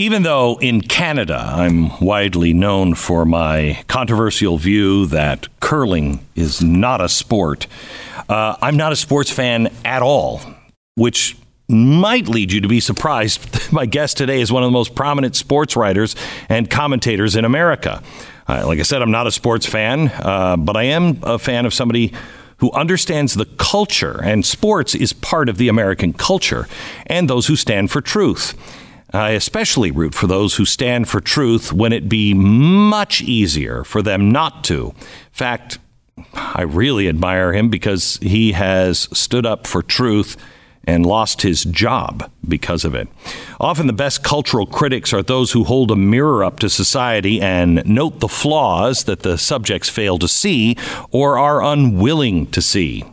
Even though in Canada I'm widely known for my controversial view that curling is not a sport, uh, I'm not a sports fan at all, which might lead you to be surprised. My guest today is one of the most prominent sports writers and commentators in America. Uh, like I said, I'm not a sports fan, uh, but I am a fan of somebody who understands the culture, and sports is part of the American culture, and those who stand for truth. I especially root for those who stand for truth when it be much easier for them not to. In fact, I really admire him because he has stood up for truth and lost his job because of it. Often the best cultural critics are those who hold a mirror up to society and note the flaws that the subjects fail to see or are unwilling to see.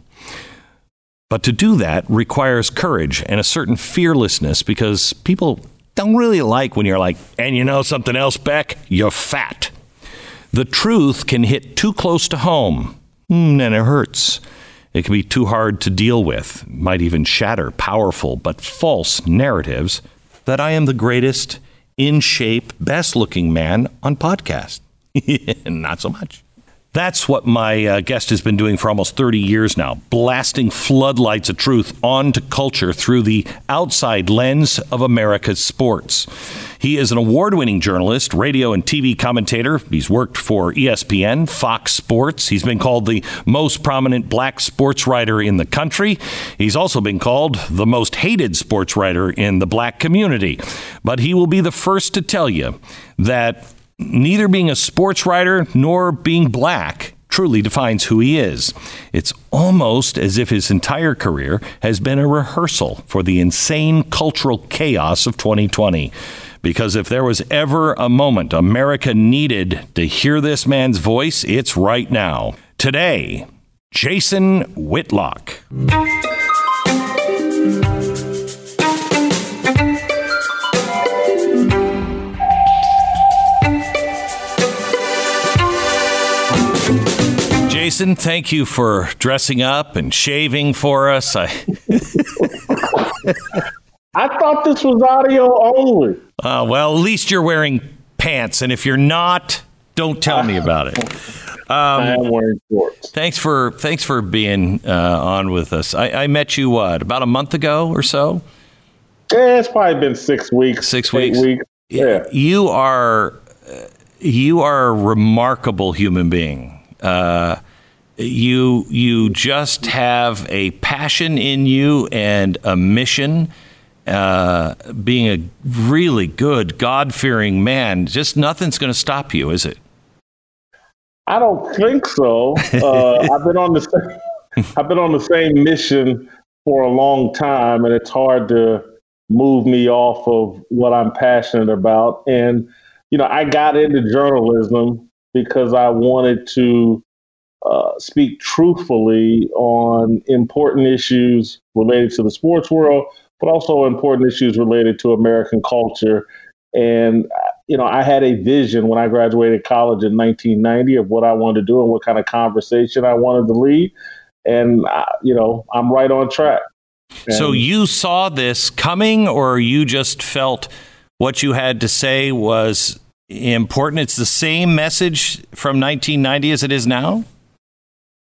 But to do that requires courage and a certain fearlessness because people don't really like when you're like, and you know something else, Beck? You're fat. The truth can hit too close to home, hmm, and it hurts. It can be too hard to deal with, might even shatter powerful but false narratives that I am the greatest, in shape, best looking man on podcast. Not so much. That's what my uh, guest has been doing for almost 30 years now, blasting floodlights of truth onto culture through the outside lens of America's sports. He is an award winning journalist, radio and TV commentator. He's worked for ESPN, Fox Sports. He's been called the most prominent black sports writer in the country. He's also been called the most hated sports writer in the black community. But he will be the first to tell you that neither being a sports writer nor being black truly defines who he is. It's almost as if his entire career has been a rehearsal for the insane cultural chaos of 2020. Because if there was ever a moment America needed to hear this man's voice, it's right now. Today, Jason Whitlock. Jason, thank you for dressing up and shaving for us. I, I thought this was audio only. Uh, well, at least you're wearing pants, and if you're not, don't tell me about it. Um, I am wearing shorts. Thanks for thanks for being uh, on with us. I, I, met you what about a month ago or so. Yeah, it's probably been six weeks. Six weeks. weeks. Yeah, you are you are a remarkable human being. Uh, you you just have a passion in you and a mission. Uh, being a really good, God fearing man, just nothing's going to stop you, is it? I don't think so. Uh, I've been on the same, I've been on the same mission for a long time, and it's hard to move me off of what I'm passionate about. And you know, I got into journalism because I wanted to uh, speak truthfully on important issues related to the sports world, but also important issues related to American culture. And, you know, I had a vision when I graduated college in 1990 of what I wanted to do and what kind of conversation I wanted to lead. And, uh, you know, I'm right on track. And so you saw this coming, or you just felt what you had to say was important? It's the same message from 1990 as it is now?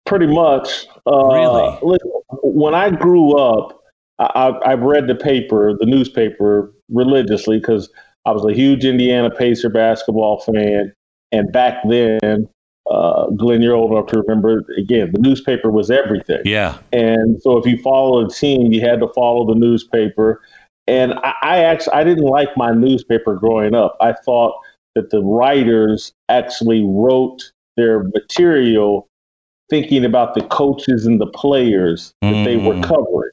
Pretty much. Uh, really? Listen, when I grew up, I, I, read the paper, the newspaper, religiously because I was a huge Indiana Pacer basketball fan. And back then, uh, Glenn, you're old enough to remember, again, the newspaper was everything. Yeah. And so if you followed a team, you had to follow the newspaper. And I, I actually, I didn't like my newspaper growing up. I thought that the writers actually wrote their material thinking about the coaches and the players that mm. they were mm. covering,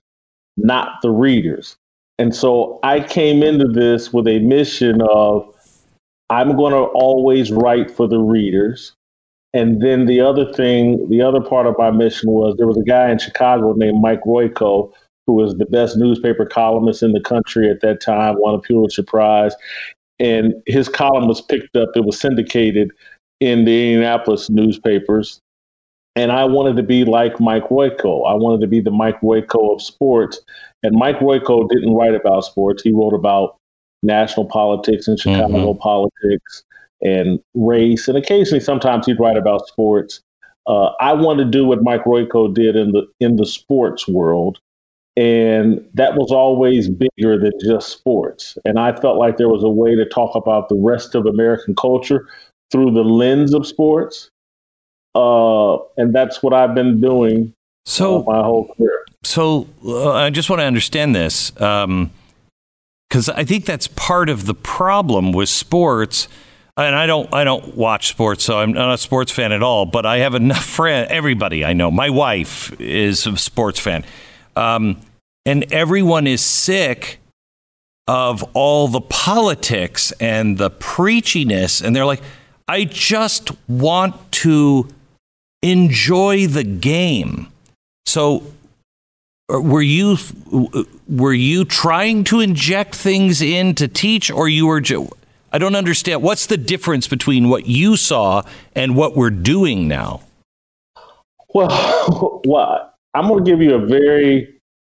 not the readers. And so I came into this with a mission of I'm going to always write for the readers. And then the other thing, the other part of my mission was there was a guy in Chicago named Mike Royko, who was the best newspaper columnist in the country at that time, won a Pulitzer Prize. And his column was picked up, it was syndicated in the Indianapolis newspapers and I wanted to be like Mike Royko. I wanted to be the Mike Royko of sports. And Mike Royko didn't write about sports. He wrote about national politics and Chicago mm-hmm. politics and race, and occasionally sometimes he'd write about sports. Uh, I wanted to do what Mike Royko did in the in the sports world, and that was always bigger than just sports. And I felt like there was a way to talk about the rest of American culture through the lens of sports, uh, and that's what I've been doing so uh, my whole career. So uh, I just want to understand this because um, I think that's part of the problem with sports and I don't I don't watch sports, so I'm not a sports fan at all. But I have enough friends. Everybody I know, my wife is a sports fan, um, and everyone is sick of all the politics and the preachiness, and they're like, I just want to enjoy the game. So uh, were you were you trying to inject things in to teach or you were I don't understand. What's the difference between what you saw and what we're doing now? Well, well I'm going to give you a very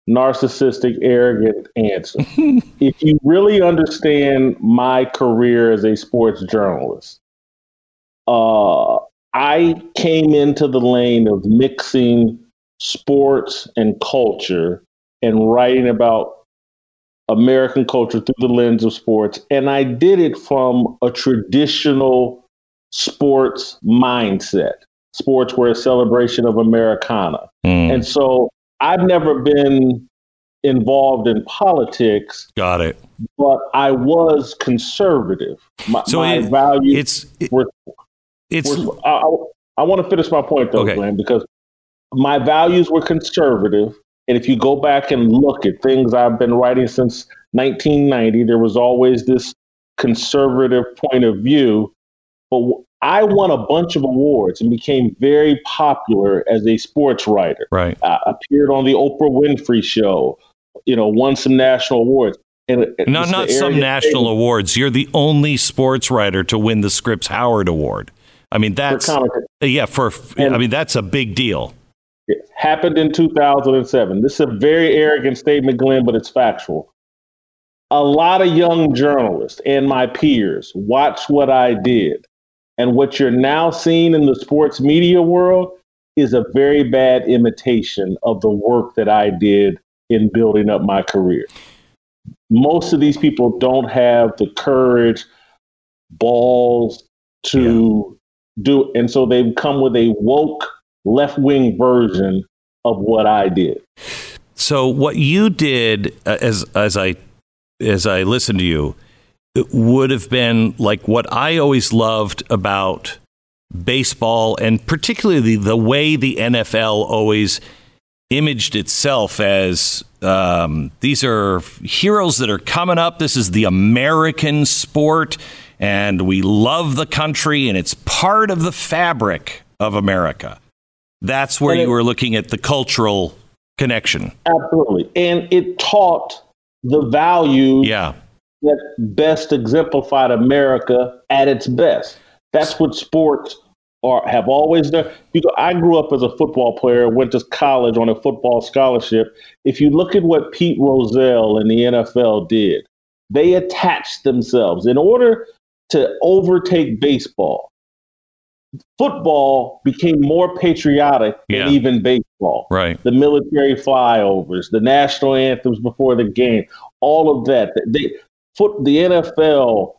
narcissistic, arrogant answer. if you really understand my career as a sports journalist, uh, I came into the lane of mixing sports and culture and writing about American culture through the lens of sports. And I did it from a traditional sports mindset. Sports were a celebration of Americana. Mm. And so I've never been involved in politics. Got it. But I was conservative. My, so my it, values it's, it, were, it's, I, I, I want to finish my point though, okay. Glenn, because my values were conservative and if you go back and look at things I've been writing since 1990, there was always this conservative point of view. But I won a bunch of awards and became very popular as a sports writer. Right. I appeared on the Oprah Winfrey Show. You know, won some national awards. And no, not some national awards. You're the only sports writer to win the Scripps Howard Award. I mean, that's uh, for yeah. For and, I mean, that's a big deal. It happened in 2007. This is a very arrogant statement, Glenn, but it's factual. A lot of young journalists and my peers watched what I did. And what you're now seeing in the sports media world is a very bad imitation of the work that I did in building up my career. Most of these people don't have the courage, balls to. Do, and so they've come with a woke left wing version of what I did. So what you did uh, as as I as I listened to you would have been like what I always loved about baseball and particularly the way the NFL always imaged itself as um, these are heroes that are coming up. This is the American sport, and we love the country, and it's part of the fabric of America. That's where and you it, were looking at the cultural connection. Absolutely. And it taught the value yeah. that best exemplified America at its best. That's what sports are have always done. You know, I grew up as a football player, went to college on a football scholarship. If you look at what Pete Rozelle and the NFL did, they attached themselves in order to overtake baseball football became more patriotic yeah. than even baseball. Right. The military flyovers, the national anthems before the game, all of that. They foot the NFL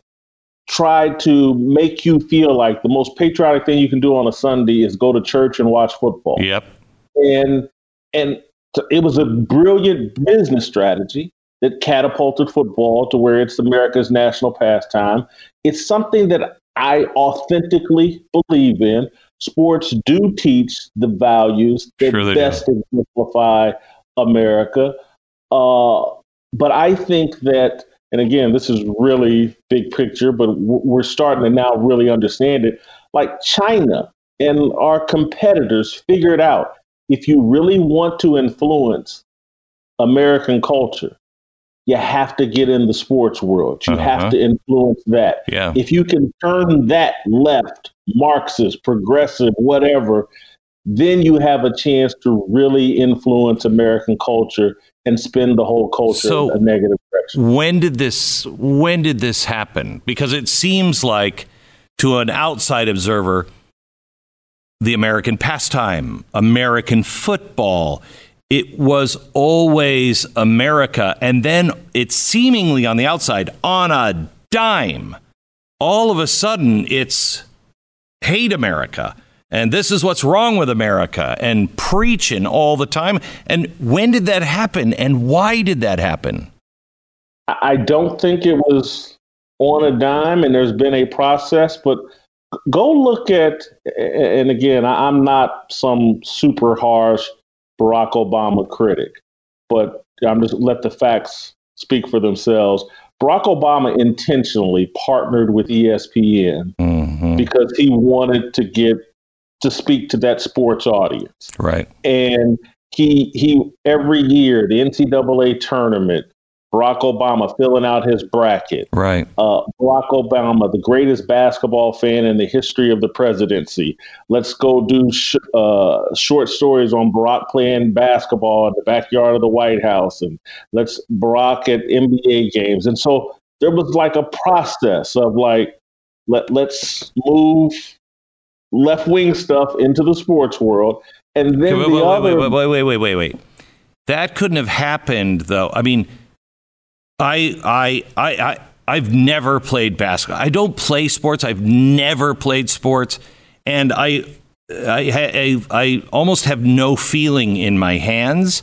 tried to make you feel like the most patriotic thing you can do on a Sunday is go to church and watch football. Yep. And and it was a brilliant business strategy that catapulted football to where it's America's national pastime. It's something that I authentically believe in. Sports do teach the values that sure best do. exemplify America. Uh, but I think that, and again, this is really big picture, but we're starting to now really understand it. Like China and our competitors figured out if you really want to influence American culture, you have to get in the sports world. You uh-huh. have to influence that. Yeah. If you can turn that left, Marxist, progressive, whatever, then you have a chance to really influence American culture and spin the whole culture so a negative direction. When did this when did this happen? Because it seems like to an outside observer the American pastime, American football, it was always America and then it's seemingly on the outside on a dime. All of a sudden it's hate America and this is what's wrong with America and preaching all the time. And when did that happen and why did that happen? I don't think it was on a dime and there's been a process, but go look at, and again, I'm not some super harsh Barack Obama critic, but I'm just let the facts speak for themselves. Barack Obama intentionally partnered with ESPN mm-hmm. because he wanted to get to speak to that sports audience. Right. And he he every year the NCAA tournament, Barack Obama filling out his bracket. Right. Uh, Barack Obama, the greatest basketball fan in the history of the presidency. Let's go do sh- uh, short stories on Barack playing basketball in the backyard of the White House, and let's Barack at NBA games. And so there was like a process of like let let's move left wing stuff into the sports world. And then wait, the wait, other. Wait, wait, wait, wait, wait, wait. That couldn't have happened, though. I mean, I, I, I, I, I've never played basketball. I don't play sports. I've never played sports, and I, I, I, I almost have no feeling in my hands,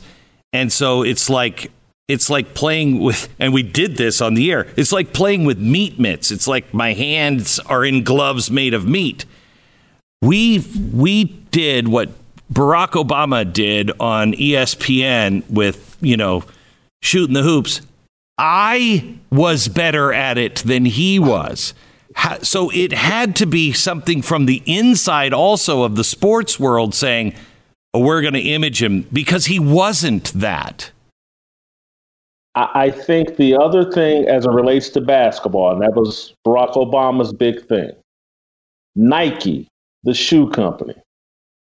and so it's like it's like playing with, and we did this on the air. It's like playing with meat mitts. It's like my hands are in gloves made of meat we we did what Barack Obama did on ESPN with you know shooting the hoops. I was better at it than he was. So it had to be something from the inside also of the sports world saying, oh, we're going to image him because he wasn't that. I think the other thing as it relates to basketball, and that was Barack Obama's big thing Nike the shoe company.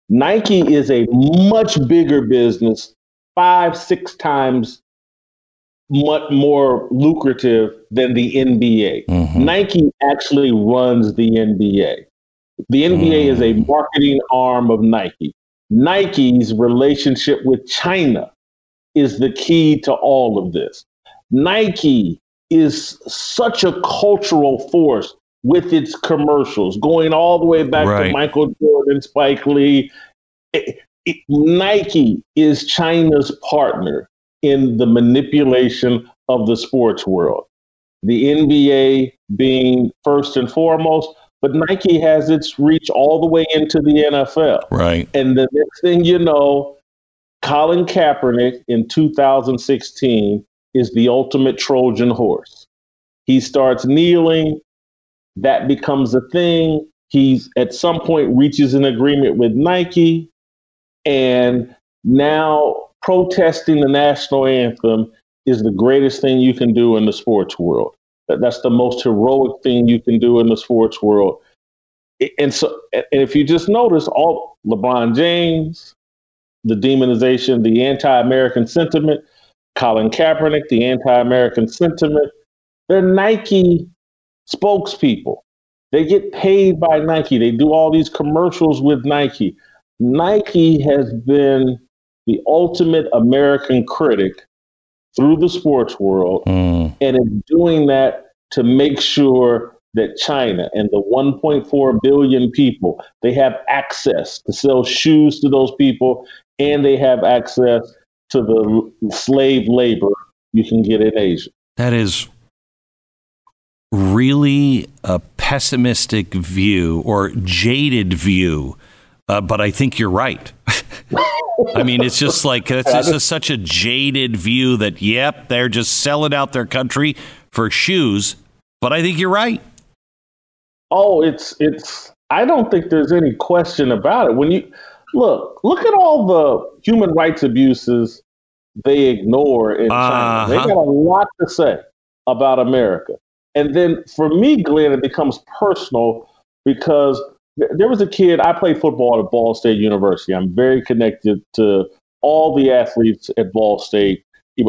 Nike is a much bigger business, five, six times much more lucrative than the NBA. Mm-hmm. Nike actually runs the NBA. The NBA mm. is a marketing arm of Nike. Nike's relationship with China is the key to all of this. Nike is such a cultural force with its commercials, going all the way back right. to Michael Jordan, Spike Lee. It, it, Nike is China's partner in the manipulation of the sports world. The NBA being first and foremost, but Nike has its reach all the way into the NFL. Right. And the next thing you know, Colin Kaepernick in 2016 is the ultimate Trojan horse. He starts kneeling, that becomes a thing. He's at some point reaches an agreement with Nike, and now protesting the national anthem is the greatest thing you can do in the sports world. That's the most heroic thing you can do in the sports world. And so, and if you just notice, all LeBron James, the demonization, the anti-American sentiment, Colin Kaepernick, the anti-American sentiment, they're Nike spokespeople. They get paid by Nike. They do all these commercials with Nike. Nike has been the ultimate American critic through the sports world mm. and is doing that to make sure that China and the 1.4 billion people they have access to sell shoes to those people and they have access to the slave labor you can get in Asia. That is really a pessimistic view or jaded view, uh, but I think you're right. I mean, it's just like it's just such a jaded view that yep, they're just selling out their country for shoes. But I think you're right. Oh, it's it's. I don't think there's any question about it. When you look, look at all the human rights abuses they ignore in uh-huh. China. They uh-huh. got a lot to say about America. And then for me, Glenn, it becomes personal because there was a kid, I played football at Ball State University. I'm very connected to all the athletes at Ball State.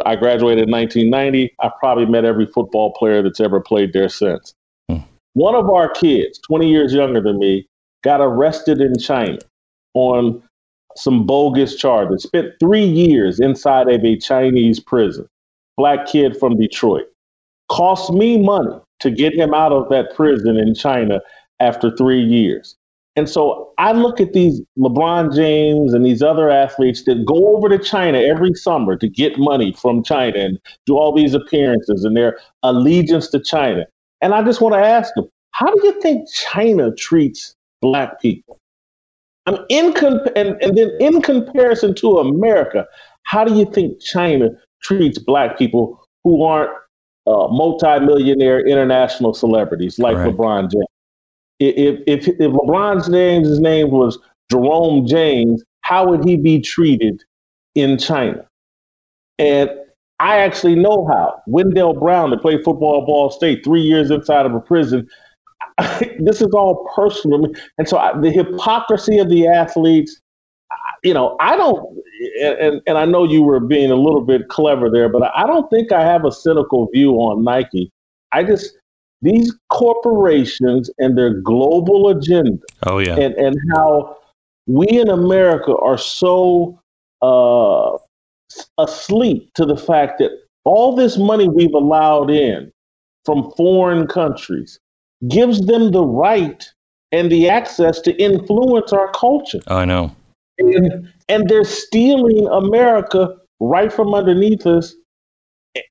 I graduated in 1990. I probably met every football player that's ever played there since. Hmm. One of our kids, 20 years younger than me, got arrested in China on some bogus charges. Spent three years inside of a Chinese prison. Black kid from Detroit. Cost me money to get him out of that prison in China after three years. And so I look at these LeBron James and these other athletes that go over to China every summer to get money from China and do all these appearances and their allegiance to China. And I just want to ask them, how do you think China treats black people? I'm in comp- and, and then in comparison to America, how do you think China treats black people who aren't uh, multi-millionaire international celebrities like right. LeBron James? If, if if LeBron's name his name was Jerome James, how would he be treated in China? And I actually know how. Wendell Brown, that played football at Ball State, three years inside of a prison. this is all personal. And so I, the hypocrisy of the athletes, you know, I don't, and, and I know you were being a little bit clever there, but I don't think I have a cynical view on Nike. I just, these corporations and their global agenda. Oh, yeah. And, and how we in America are so uh, asleep to the fact that all this money we've allowed in from foreign countries gives them the right and the access to influence our culture. I know. And, and they're stealing America right from underneath us,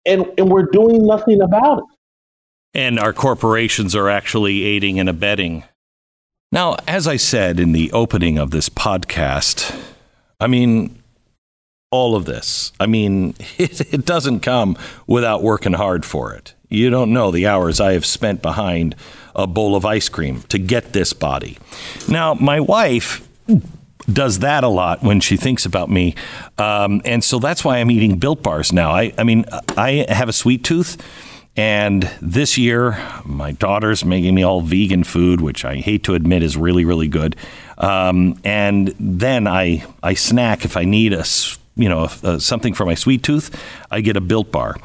and, and we're doing nothing about it. And our corporations are actually aiding and abetting. Now, as I said in the opening of this podcast, I mean, all of this, I mean, it, it doesn't come without working hard for it. You don't know the hours I have spent behind a bowl of ice cream to get this body. Now, my wife does that a lot when she thinks about me. Um, and so that's why I'm eating built bars now. I, I mean, I have a sweet tooth and this year, my daughter's making me all vegan food, which I hate to admit is really, really good. Um, and then I, I snack if I need a, you know, a, a, something for my sweet tooth. I get a Built Bar.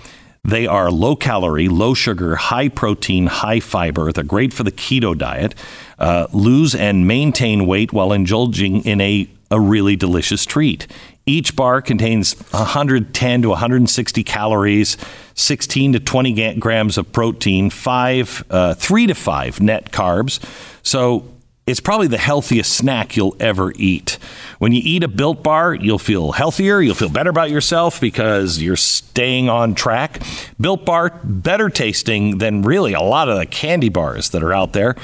They are low calorie, low sugar, high protein, high fiber. They're great for the keto diet. Uh, lose and maintain weight while indulging in a, a really delicious treat. Each bar contains 110 to 160 calories, 16 to 20 grams of protein, five, uh, three to five net carbs. So it's probably the healthiest snack you'll ever eat. When you eat a built bar, you'll feel healthier, you'll feel better about yourself because you're staying on track. Built bar, better tasting than really a lot of the candy bars that are out there.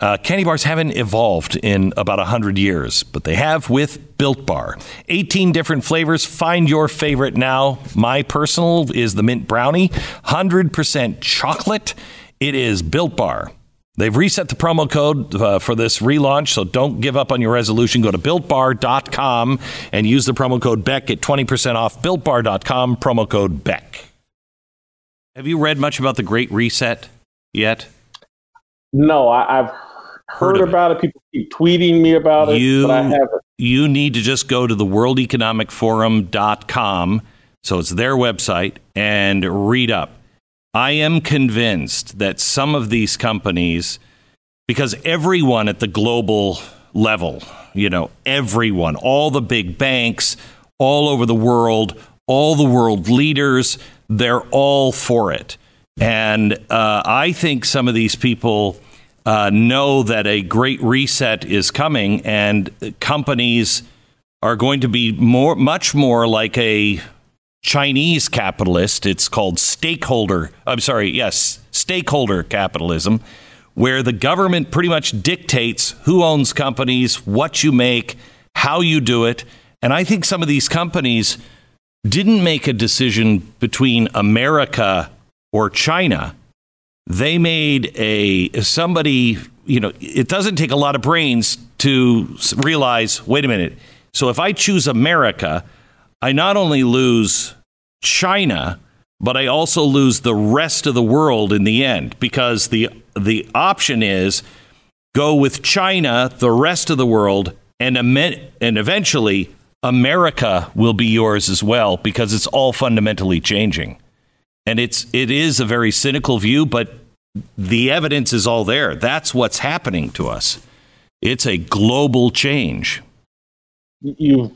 Uh, candy bars haven't evolved in about 100 years, but they have with Built Bar. 18 different flavors. Find your favorite now. My personal is the mint brownie, 100% chocolate. It is Built Bar. They've reset the promo code uh, for this relaunch, so don't give up on your resolution. Go to builtbar.com and use the promo code Beck at 20% off. Builtbar.com, promo code Beck. Have you read much about the Great Reset yet? No, I, have heard, heard about it. it. People keep tweeting me about you, it, but I haven't. You need to just go to the worldeconomicforum.com. So it's their website and read up. I am convinced that some of these companies, because everyone at the global level, you know, everyone, all the big banks all over the world, all the world leaders, they're all for it. And uh, I think some of these people uh, know that a great reset is coming, and companies are going to be more, much more like a Chinese capitalist. It's called stakeholder. I'm sorry, yes, stakeholder capitalism, where the government pretty much dictates who owns companies, what you make, how you do it. And I think some of these companies didn't make a decision between America or China they made a somebody, you know, it doesn't take a lot of brains to realize, wait a minute. So if I choose America, I not only lose China, but I also lose the rest of the world in the end because the the option is go with China, the rest of the world, and and eventually America will be yours as well because it's all fundamentally changing. And it's it is a very cynical view, but the evidence is all there. That's what's happening to us. It's a global change. You've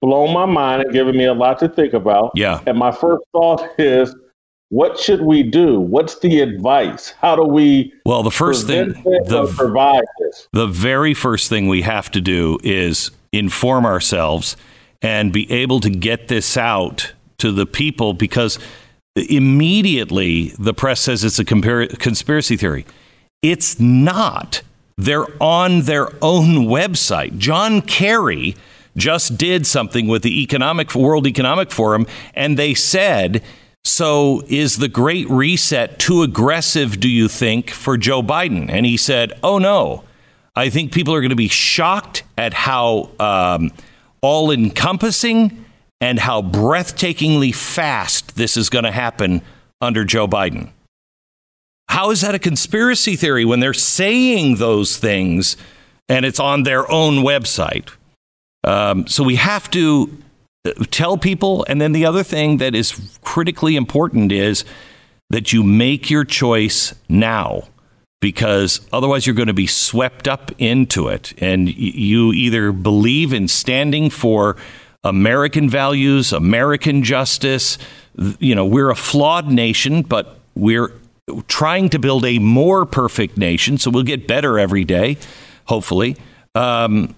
blown my mind and given me a lot to think about. Yeah. And my first thought is what should we do? What's the advice? How do we Well, the first thing the, provide this? The very first thing we have to do is inform ourselves and be able to get this out to the people because immediately the press says it's a compar- conspiracy theory. It's not. They're on their own website. John Kerry just did something with the economic World Economic Forum and they said so is the Great Reset too aggressive, do you think, for Joe Biden? And he said, Oh, no. I think people are going to be shocked at how um, all encompassing and how breathtakingly fast this is going to happen under Joe Biden. How is that a conspiracy theory when they're saying those things and it's on their own website? Um, so we have to uh, tell people. And then the other thing that is critically important is that you make your choice now because otherwise you're going to be swept up into it. And you either believe in standing for American values, American justice. You know, we're a flawed nation, but we're trying to build a more perfect nation. So we'll get better every day, hopefully. Um,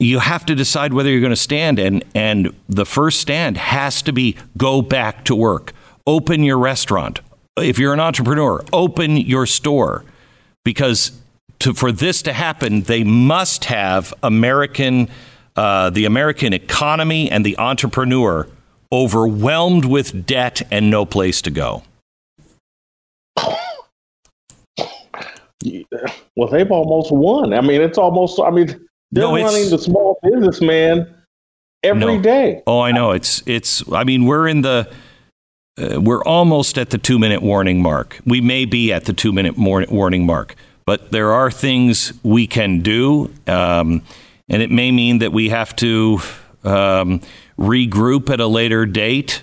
you have to decide whether you're going to stand and and the first stand has to be go back to work open your restaurant if you're an entrepreneur open your store because to, for this to happen they must have american uh, the american economy and the entrepreneur overwhelmed with debt and no place to go well they've almost won i mean it's almost i mean they're no, running the small businessman every no. day. Oh, I know. It's it's. I mean, we're in the. Uh, we're almost at the two minute warning mark. We may be at the two minute warning mark, but there are things we can do, um, and it may mean that we have to um, regroup at a later date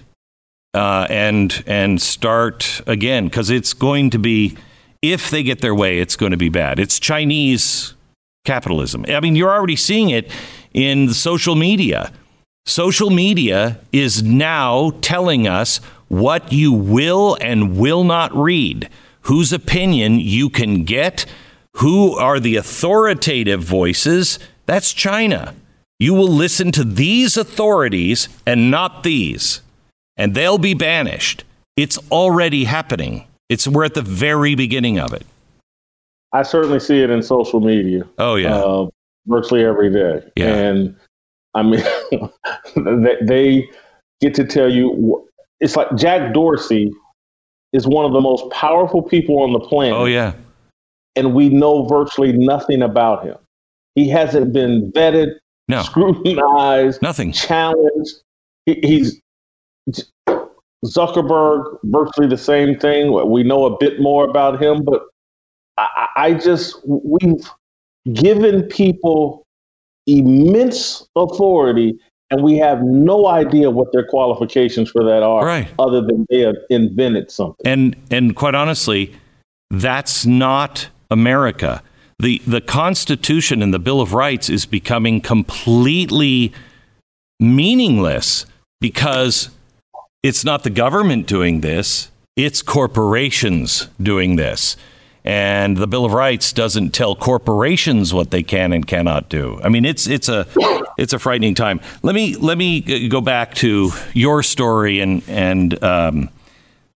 uh, and and start again because it's going to be. If they get their way, it's going to be bad. It's Chinese capitalism. I mean, you're already seeing it in social media. Social media is now telling us what you will and will not read, whose opinion you can get, who are the authoritative voices. That's China. You will listen to these authorities and not these, and they'll be banished. It's already happening. It's we're at the very beginning of it. I certainly see it in social media. Oh yeah, uh, virtually every day. Yeah. and I mean, they get to tell you. It's like Jack Dorsey is one of the most powerful people on the planet. Oh yeah, and we know virtually nothing about him. He hasn't been vetted, no. scrutinized, nothing, challenged. He, he's Zuckerberg, virtually the same thing. We know a bit more about him, but I, I just we've given people immense authority and we have no idea what their qualifications for that are right. other than they have invented something and and quite honestly that's not america the the constitution and the bill of rights is becoming completely meaningless because it's not the government doing this it's corporations doing this and the Bill of Rights doesn't tell corporations what they can and cannot do. I mean, it's it's a it's a frightening time. Let me let me go back to your story and and um,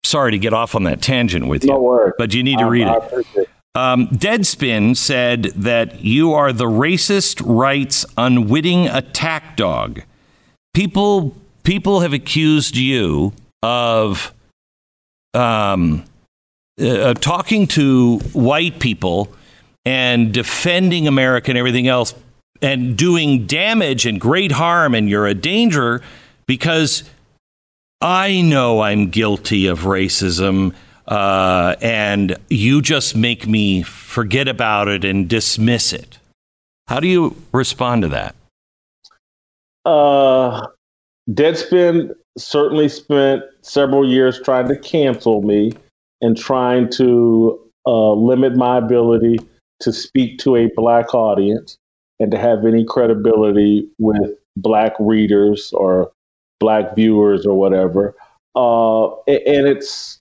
sorry to get off on that tangent with you, no but you need to read it. Um, Deadspin said that you are the racist right's unwitting attack dog. People people have accused you of um, uh, talking to white people and defending America and everything else and doing damage and great harm, and you're a danger because I know I'm guilty of racism. Uh, and you just make me forget about it and dismiss it. How do you respond to that? Uh, Deadspin certainly spent several years trying to cancel me and trying to uh, limit my ability to speak to a black audience and to have any credibility with black readers or black viewers or whatever. Uh, and it's,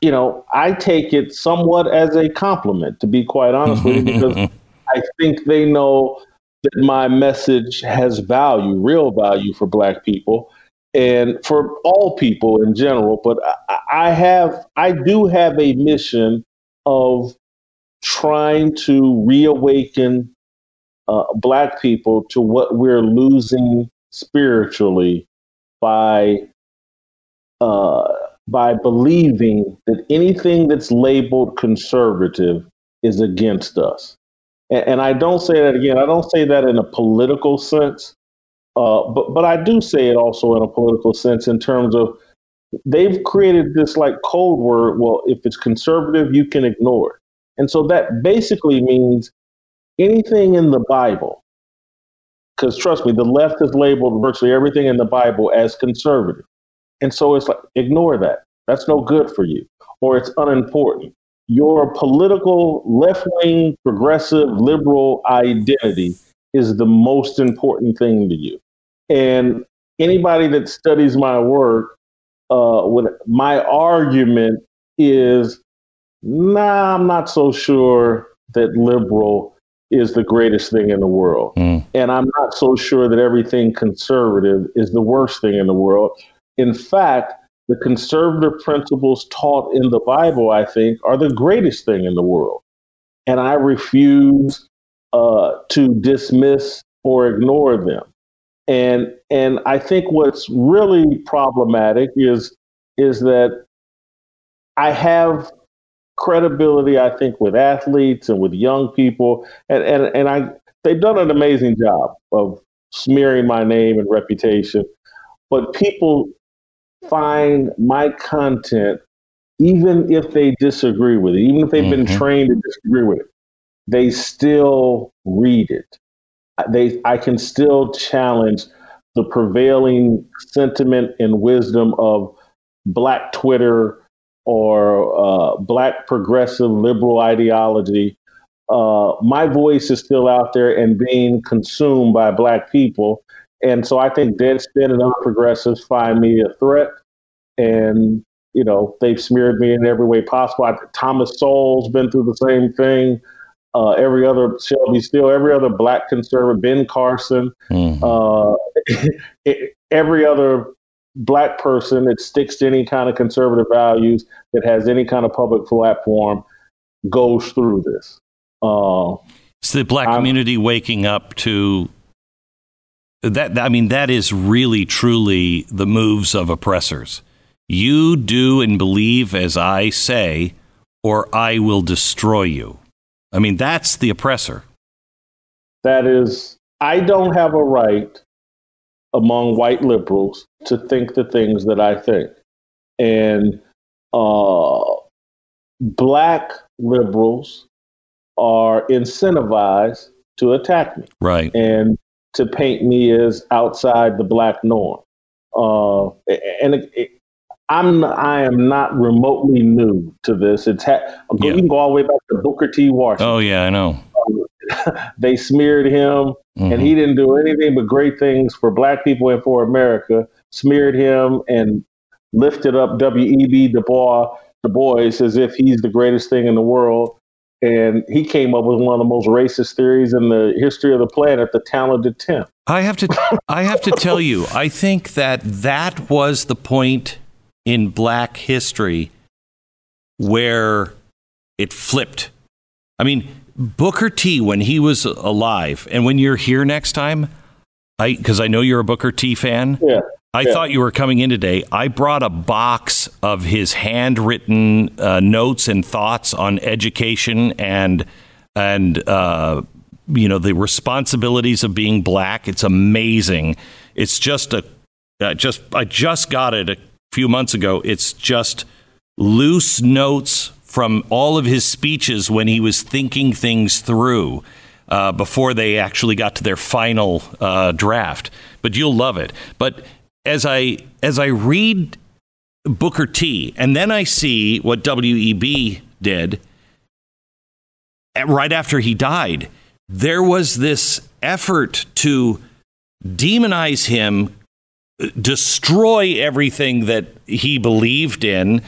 you know, I take it somewhat as a compliment, to be quite honest with you, because I think they know that my message has value, real value for black people and for all people in general. But I have, I do have a mission of trying to reawaken uh, black people to what we're losing spiritually by uh, by believing that anything that's labeled conservative is against us. And, and, I don't say that again. I don't say that in a political sense, uh, but but I do say it also in a political sense in terms of they've created this like code word. Well, if it's conservative, you can ignore it, and so that basically means anything in the Bible. Because trust me, the left has labeled virtually everything in the Bible as conservative. And so it's like, ignore that. That's no good for you, or it's unimportant. Your political left wing, progressive, liberal identity is the most important thing to you. And anybody that studies my work, uh, with my argument is, nah, I'm not so sure that liberal is the greatest thing in the world. Mm. And I'm not so sure that everything conservative is the worst thing in the world. In fact, the conservative principles taught in the Bible, I think, are the greatest thing in the world. And I refuse uh, to dismiss or ignore them. And and I think what's really problematic is is that I have credibility, I think, with athletes and with young people. And, and, and I, they've done an amazing job of smearing my name and reputation. But people find my content, even if they disagree with it, even if they've mm-hmm. been trained to disagree with it, they still read it. They, I can still challenge the prevailing sentiment and wisdom of Black Twitter or uh, black progressive liberal ideology, uh, my voice is still out there and being consumed by black people. And so I think Deadspin and other progressives find me a threat. And, you know, they've smeared me in every way possible. I, Thomas Sowell's been through the same thing. Uh, every other Shelby Steele, every other black conservative, Ben Carson, mm-hmm. uh, every other black person that sticks to any kind of conservative values that has any kind of public platform goes through this. Uh, it's the black I'm, community waking up to that. I mean, that is really, truly the moves of oppressors. You do and believe as I say, or I will destroy you. I mean, that's the oppressor. That is, I don't have a right among white liberals to think the things that I think. And uh, black liberals are incentivized to attack me. Right. And to paint me as outside the black norm. Uh, and it, it, I'm I am not remotely new to this. It's ha- yeah. you can go all the way back to Booker T. Washington. Oh yeah, I know. they smeared him, mm-hmm. and he didn't do anything but great things for black people and for America. Smeared him and lifted up W.E.B. Du Bois, Du Bois as if he's the greatest thing in the world. And he came up with one of the most racist theories in the history of the planet, the talented tenth. I have to, I have to tell you, I think that that was the point in Black history where it flipped. I mean, Booker T, when he was alive, and when you're here next time, I because I know you're a Booker T fan. Yeah. I yeah. thought you were coming in today. I brought a box of his handwritten uh, notes and thoughts on education and and uh, you know the responsibilities of being black. It's amazing. It's just a uh, just I just got it a few months ago. It's just loose notes from all of his speeches when he was thinking things through. uh, before they actually got to their final uh, draft. But you'll love it. But as I as I read Booker T, and then I see what WEB did right after he died. There was this effort to demonize him, destroy everything that he believed in,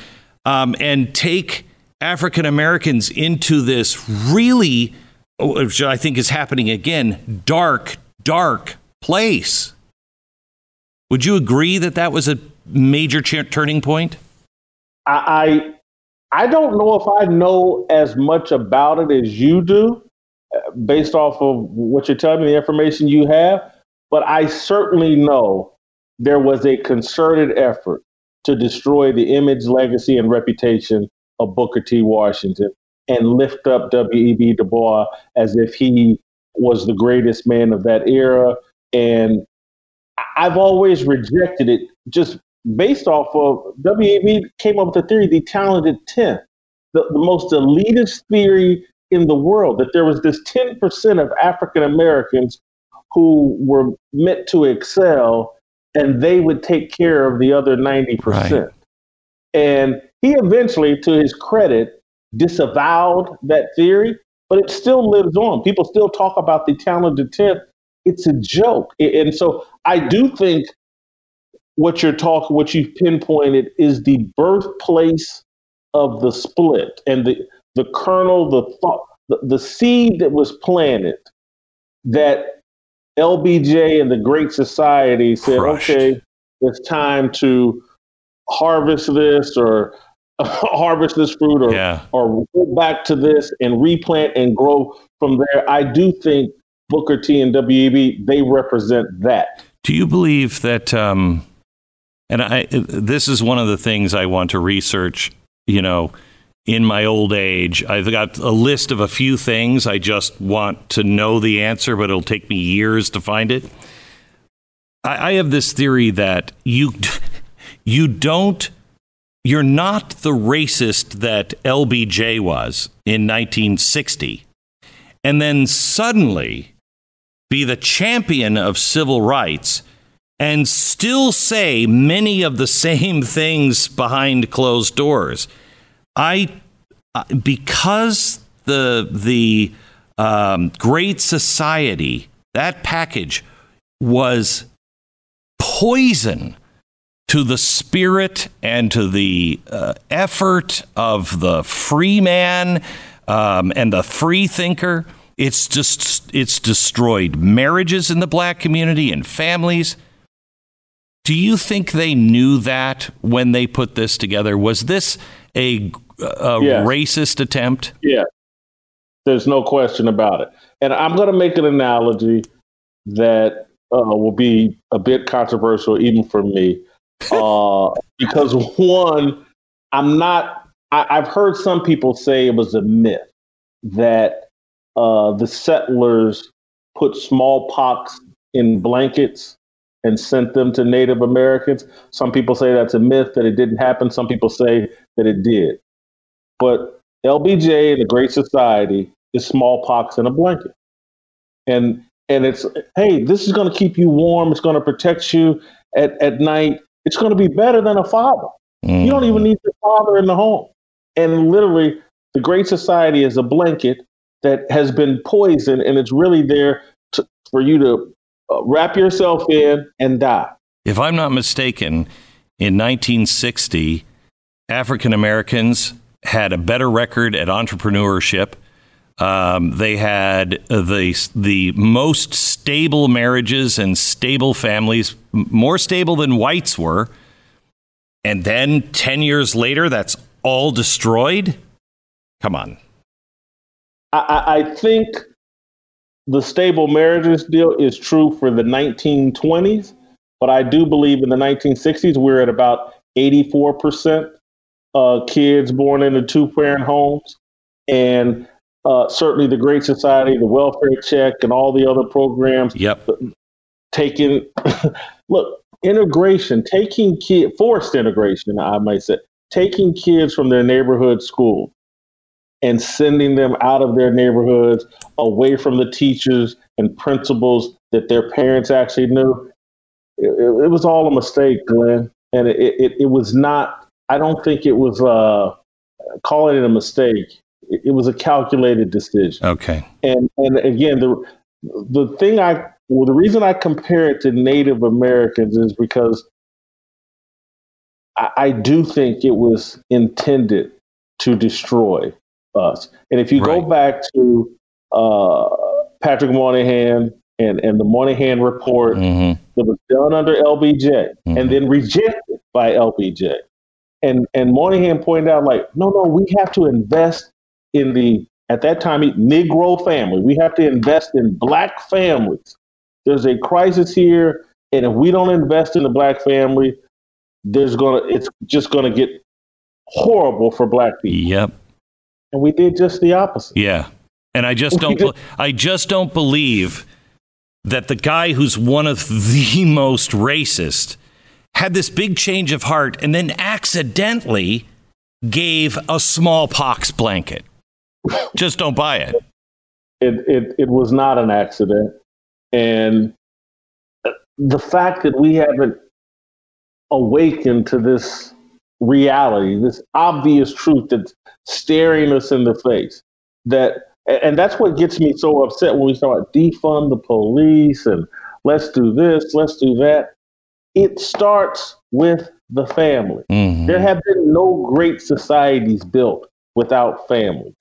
um, and take African Americans into this really, which I think is happening again, dark, dark place. Would you agree that that was a major ch- turning point? I, I I don't know if I know as much about it as you do, uh, based off of what you're telling me, the information you have. But I certainly know there was a concerted effort to destroy the image, legacy, and reputation of Booker T. Washington and lift up W.E.B. Du Bois as if he was the greatest man of that era. And I've always rejected it just based off of W.E.B. came up with the theory, the talented 10th, the, the most elitist theory in the world, that there was this 10% of African Americans who were meant to excel and they would take care of the other 90%. Right. And he eventually, to his credit, disavowed that theory, but it still lives on. People still talk about the talented 10th. It's a joke. And so I do think what you're talking, what you've pinpointed, is the birthplace of the split and the the kernel, the thought, the, the seed that was planted that LBJ and the Great Society said, Crushed. okay, it's time to harvest this or harvest this fruit or yeah. or go back to this and replant and grow from there. I do think Booker T and WEB they represent that. Do you believe that um, and I, this is one of the things I want to research, you know, in my old age. I've got a list of a few things I just want to know the answer, but it'll take me years to find it. I, I have this theory that you, you don't, you're not the racist that LBJ was in 1960. And then suddenly be the champion of civil rights and still say many of the same things behind closed doors. I because the the um, Great Society that package was poison to the spirit and to the uh, effort of the free man um, and the free thinker. It's just it's destroyed marriages in the black community and families. Do you think they knew that when they put this together? Was this a, a yes. racist attempt? Yeah, there's no question about it. And I'm going to make an analogy that uh, will be a bit controversial, even for me, uh, because one, I'm not. I, have heard some people say it was a myth that uh, the settlers put smallpox in blankets and sent them to Native Americans. Some people say that's a myth, that it didn't happen. Some people say that it did. But LBJ, the Great Society, is smallpox in a blanket. And and it's hey, this is going to keep you warm. It's going to protect you at, at night. It's going to be better than a father. Mm. You don't even mm. need your father in the home. And literally, the Great Society is a blanket that has been poisoned, and it's really there to, for you to uh, wrap yourself in and die. If I'm not mistaken, in 1960, African Americans had a better record at entrepreneurship. Um, they had the the most stable marriages and stable families, more stable than whites were. And then ten years later, that's all destroyed. Come on. I, I think the stable marriages deal is true for the 1920s, but I do believe in the 1960s we're at about 84% uh, kids born into two parent homes. And uh, certainly the Great Society, the welfare check, and all the other programs. Yep. Taking, look, integration, taking kid, forced integration, I might say, taking kids from their neighborhood school and sending them out of their neighborhoods, away from the teachers and principals that their parents actually knew. It, it, was all a mistake, Glenn. And it, it, it, was not, I don't think it was uh, calling it a mistake. It, it was a calculated decision. Okay. And, and again, the, the thing I, well, the reason I compare it to Native Americans is because I, I do think it was intended to destroy us. And if you right. go back to uh, Patrick Moynihan and, and the Moynihan report mm-hmm. that was done under LBJ mm-hmm. and then rejected by LBJ. And and Moynihan pointed out, like, no, no, we have to invest in the at that time Negro family. We have to invest in black families. There's a crisis here, and if we don't invest in the black family, there's gonna it's just gonna get horrible for black people. Yep. And we did just the opposite. Yeah. And I just don't I just don't believe that the guy who's one of the most racist had this big change of heart and then accidentally gave a smallpox blanket. Just don't buy it. It, it. it was not an accident. And the fact that we haven't awakened to this reality, this obvious truth that's staring us in the face, that and that's what gets me so upset when we start defund the police and let's do this, let's do that. It starts with the family. Mm-hmm. There have been no great societies built without families.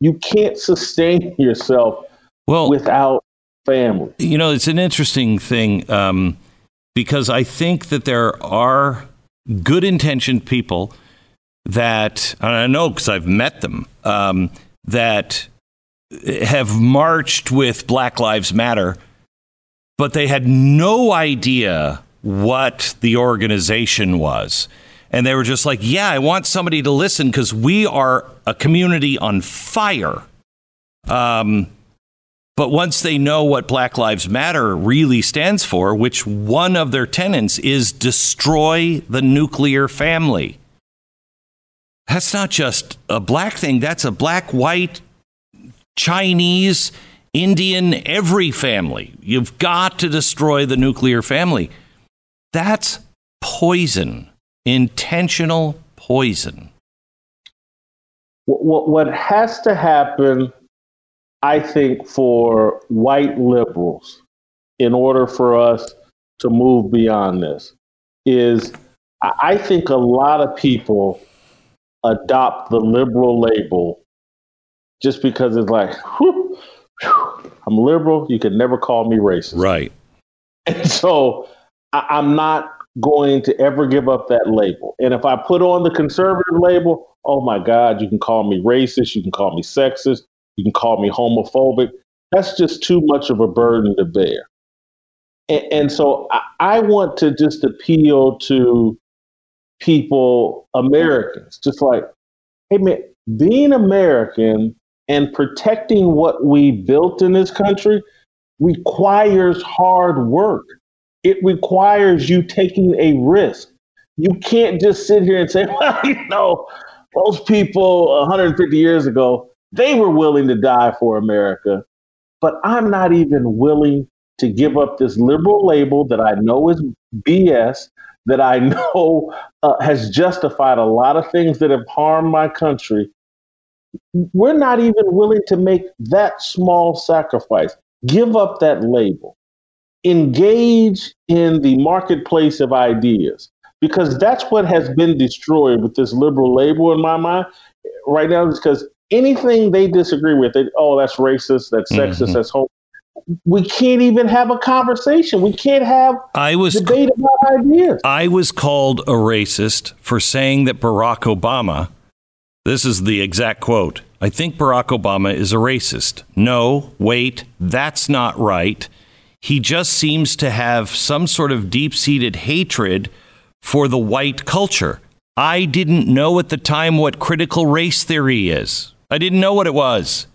You can't sustain yourself well, without family. You know, it's an interesting thing um, because I think that there are good intentioned people that, I know because I've met them, um, that have marched with Black Lives Matter, but they had no idea what the organization was. And they were just like, yeah, I want somebody to listen because we are a community on fire. Um, but once they know what Black Lives Matter really stands for, which one of their tenets is destroy the nuclear family, that's not just a black thing, that's a black, white, Chinese, Indian, every family. You've got to destroy the nuclear family. That's poison, intentional poison. What, has to happen, I think, for white liberals in order for us to move beyond this is I think a lot of people adopt the liberal label just because it's like, whew, whew, I'm liberal. You can never call me racist. Right. And so I, I'm not going to ever give up that label. And if I put on the conservative label, oh my God, you can call me racist, you can call me sexist, you can call me homophobic. That's just too much of a burden to bear. And, and so I, I want to just appeal to people, Americans, just like, hey man, being American and protecting what we built in this country requires hard work. It requires you taking a risk. You can't just sit here and say, well, you know, those people 150 years ago, they were willing to die for America. But I'm not even willing to give up this liberal label that I know is BS, that I know uh, has justified a lot of things that have harmed my country we're not even willing to make that small sacrifice, give up that label, engage in the marketplace of ideas, because that's what has been destroyed with this liberal label in my mind right now, is because anything they disagree with, they, oh, that's racist, that's sexist, mm-hmm. that's homo. We can't even have a conversation. We can't have I was debate about ideas. I was called a racist for saying that Barack Obama this is the exact quote. I think Barack Obama is a racist. No, wait, that's not right. He just seems to have some sort of deep seated hatred for the white culture. I didn't know at the time what critical race theory is. I didn't know what it was.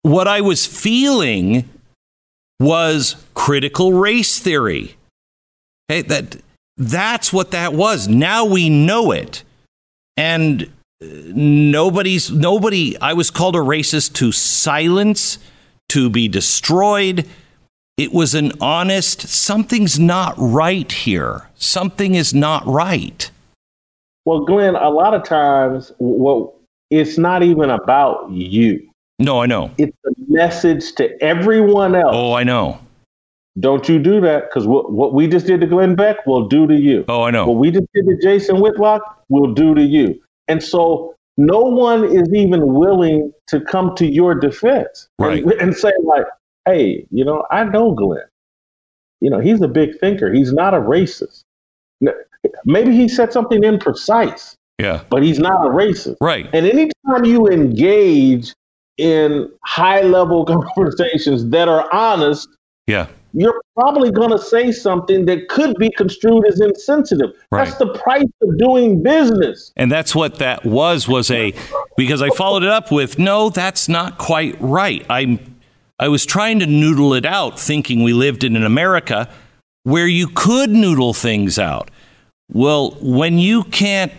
What I was feeling was critical race theory. That that's what that was. Now we know it. And uh, nobody's nobody I was called a racist to silence, to be destroyed. It was an honest something's not right here. Something is not right. Well, Glenn, a lot of times well it's not even about you. No, I know. It's a message to everyone else. Oh, I know. Don't you do that because what, what we just did to Glenn Beck, we'll do to you. Oh, I know. What we just did to Jason Whitlock, we'll do to you. And so no one is even willing to come to your defense right. and, and say, like, hey, you know, I know Glenn. You know, he's a big thinker. He's not a racist. Maybe he said something imprecise. Yeah. But he's not a racist. Right. And anytime you engage in high level conversations that are honest, yeah. You're probably going to say something that could be construed as insensitive. Right. That's the price of doing business. And that's what that was was a because I followed it up with no, that's not quite right. I I was trying to noodle it out thinking we lived in an America where you could noodle things out. Well, when you can't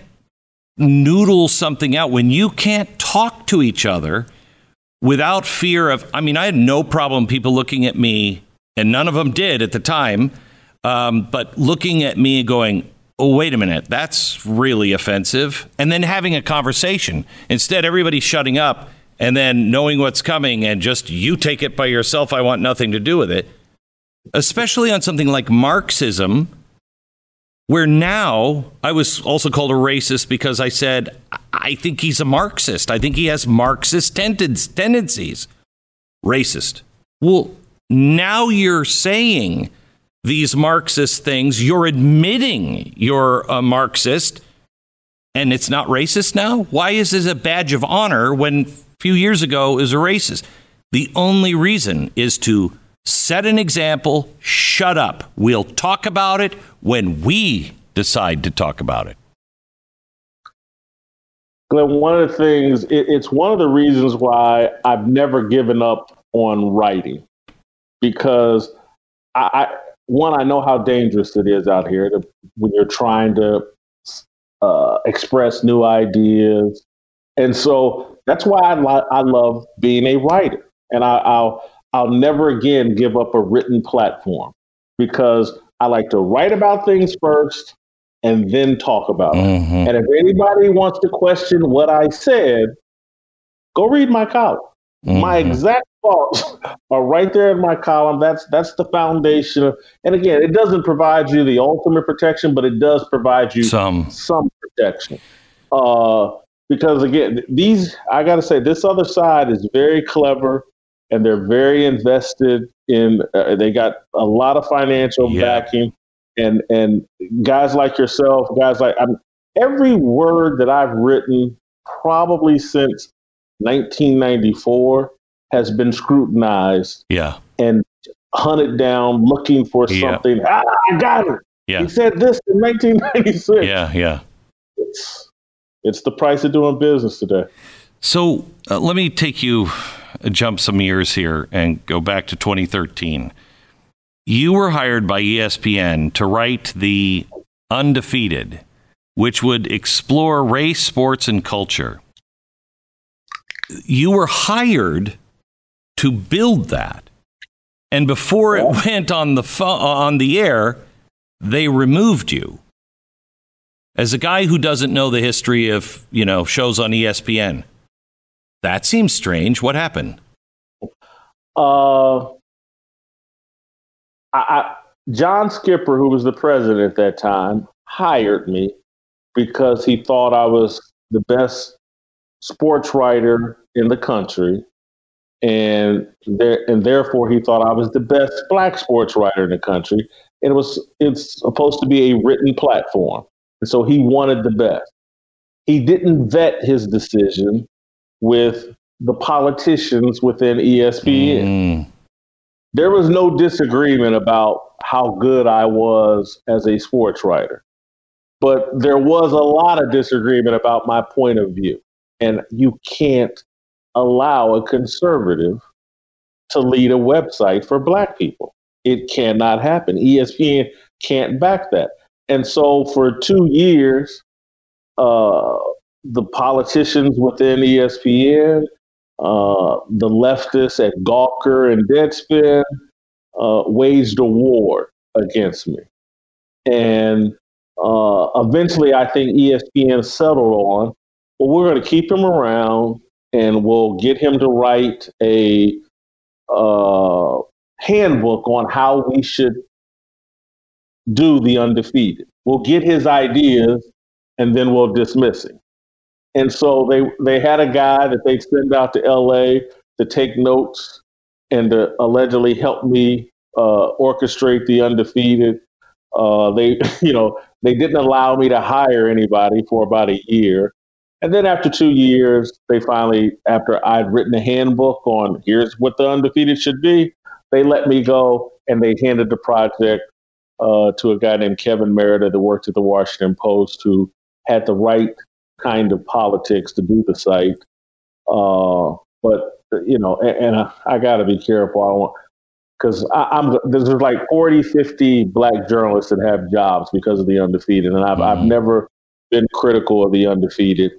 noodle something out, when you can't talk to each other without fear of, I mean, I had no problem people looking at me, and none of them did at the time, um, but looking at me going, oh, wait a minute, that's really offensive. And then having a conversation. Instead, everybody shutting up and then knowing what's coming and just you take it by yourself. I want nothing to do with it. Especially on something like Marxism, where now I was also called a racist because I said, I think he's a Marxist. I think he has Marxist tendencies. Racist. Well, now you're saying these Marxist things, you're admitting you're a Marxist, and it's not racist now? Why is this a badge of honor when a few years ago it was a racist? The only reason is to set an example, shut up. We'll talk about it when we decide to talk about it. Glenn, one of the things, it, it's one of the reasons why I've never given up on writing because I, I one, I know how dangerous it is out here to, when you're trying to uh, express new ideas. And so that's why I, li- I love being a writer. And I, I'll, I'll never again give up a written platform because I like to write about things first and then talk about mm-hmm. it. And if anybody wants to question what I said, go read my column. Mm-hmm. My exact thoughts are right there in my column. That's that's the foundation. And again, it doesn't provide you the ultimate protection, but it does provide you some some protection. Uh, because again, these I got to say, this other side is very clever, and they're very invested in. Uh, they got a lot of financial yeah. backing, and and guys like yourself, guys like I'm. Every word that I've written, probably since 1994 has been scrutinized. Yeah. And hunted down looking for yeah. something. Ah, I got it. Yeah. He said this in 1996. Yeah, yeah. It's, it's the price of doing business today. So uh, let me take you, jump some years here and go back to 2013. You were hired by ESPN to write the Undefeated, which would explore race, sports, and culture you were hired to build that. And before it went on the fo- on the air, they removed you. As a guy who doesn't know the history of, you know, shows on ESPN, that seems strange. What happened? Uh, I, I, John Skipper, who was the president at that time, hired me because he thought I was the best sports writer in the country, and there and therefore he thought I was the best black sports writer in the country. And it was it's supposed to be a written platform, and so he wanted the best. He didn't vet his decision with the politicians within ESPN. Mm. There was no disagreement about how good I was as a sports writer, but there was a lot of disagreement about my point of view. And you can't allow a conservative to lead a website for black people. It cannot happen. ESPN can't back that. And so for two years, uh, the politicians within ESPN, uh, the leftists at Gawker and Deadspin uh, waged a war against me. And uh, eventually, I think ESPN settled on, well, we're going to keep him around and we'll get him to write a uh, handbook on how we should do the undefeated. We'll get his ideas and then we'll dismiss him. And so they they had a guy that they'd send out to LA to take notes and to allegedly help me uh, orchestrate the undefeated. Uh, they, you know, they didn't allow me to hire anybody for about a year. And then after two years, they finally, after I'd written a handbook on here's what the undefeated should be, they let me go and they handed the project uh, to a guy named Kevin Merida that worked at the Washington Post who had the right kind of politics to do the site. Uh, but, you know, and, and I, I got to be careful. I don't because I'm there's like 40, 50 black journalists that have jobs because of the undefeated, and I've mm-hmm. I've never been critical of the undefeated,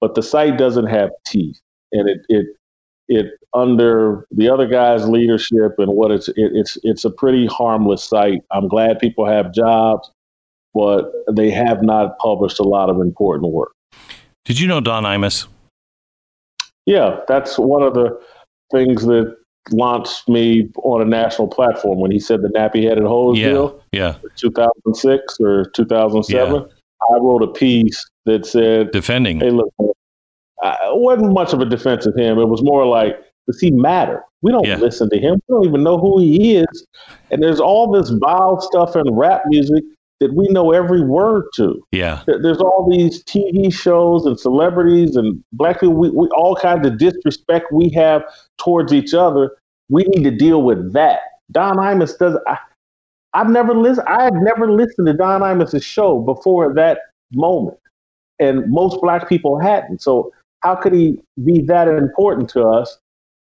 but the site doesn't have teeth, and it it it under the other guy's leadership and what it's it, it's it's a pretty harmless site. I'm glad people have jobs, but they have not published a lot of important work. Did you know Don Imus? Yeah, that's one of the things that launched me on a national platform when he said the nappy headed hose yeah, deal. Yeah. 2006 or 2007. Yeah. I wrote a piece that said defending. Hey, look, it wasn't much of a defense of him. It was more like, does he matter? We don't yeah. listen to him. We don't even know who he is. And there's all this vile stuff in rap music that we know every word to. Yeah. There's all these TV shows and celebrities and black people, we, we all kinds of disrespect we have towards each other. We need to deal with that. Don Imus does. I, I've never listened. I had never listened to Don Imus's show before that moment, and most black people hadn't. So how could he be that important to us?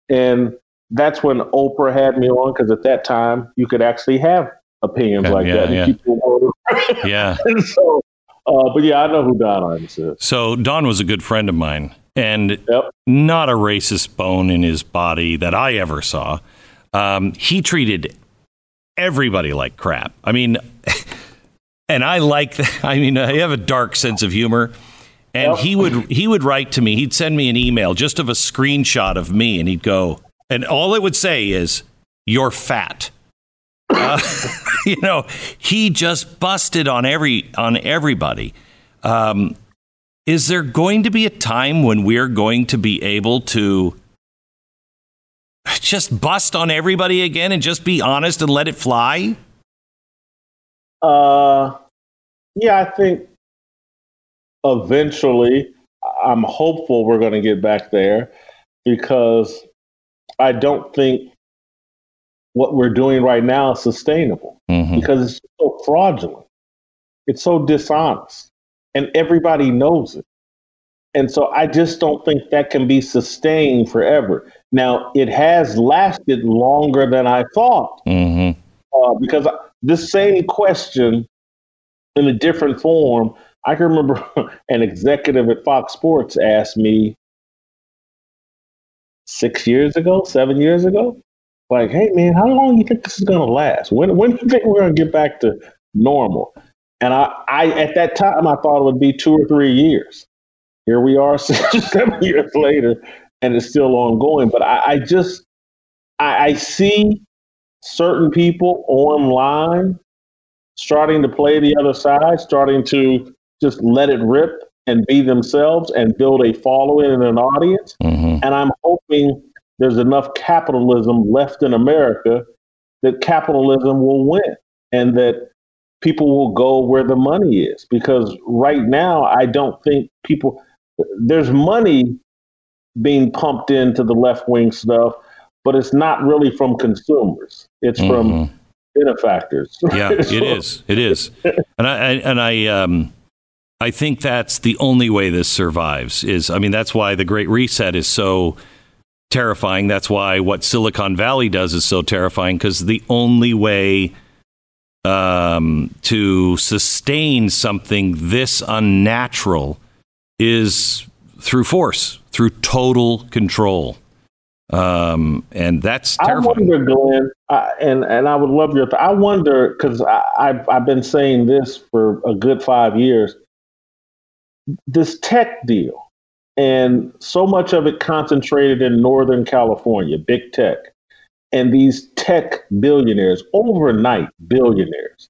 And that's when Oprah had me on because at that time you could actually have opinions like yeah, that. Yeah. People yeah. so, uh, but yeah, I know who Don Imus is. So Don was a good friend of mine, and yep. not a racist bone in his body that I ever saw. Um, he treated everybody like crap. I mean, and I like. I mean, I have a dark sense of humor. And yep. he would he would write to me. He'd send me an email just of a screenshot of me, and he'd go, and all it would say is, "You're fat." Uh, you know, he just busted on every on everybody. Um, is there going to be a time when we're going to be able to just bust on everybody again and just be honest and let it fly? Uh, yeah, I think eventually, I'm hopeful we're going to get back there because I don't think what we're doing right now is sustainable mm-hmm. because it's so fraudulent. It's so dishonest. And everybody knows it. And so I just don't think that can be sustained forever. Now, it has lasted longer than I thought mm-hmm. uh, because this same question in a different form, I can remember an executive at Fox Sports asked me six years ago, seven years ago, like, hey man, how long do you think this is gonna last? When when do you think we're gonna get back to normal? And I, I at that time I thought it would be two or three years. Here we are six seven years later, and it's still ongoing. But I, I just I, I see certain people online starting to play the other side, starting to just let it rip and be themselves and build a following and an audience. Mm-hmm. And I'm hoping there's enough capitalism left in America that capitalism will win and that people will go where the money is. Because right now, I don't think people, there's money being pumped into the left wing stuff, but it's not really from consumers, it's mm-hmm. from benefactors. Yeah, so, it is. It is. And I, and I, um, I think that's the only way this survives is, I mean, that's why the Great Reset is so terrifying. That's why what Silicon Valley does is so terrifying because the only way um, to sustain something this unnatural is through force, through total control. Um, and that's terrifying. I wonder, Glenn, uh, and and I would love your. Th- I wonder because I've I've been saying this for a good five years. This tech deal, and so much of it concentrated in Northern California, big tech, and these tech billionaires, overnight billionaires,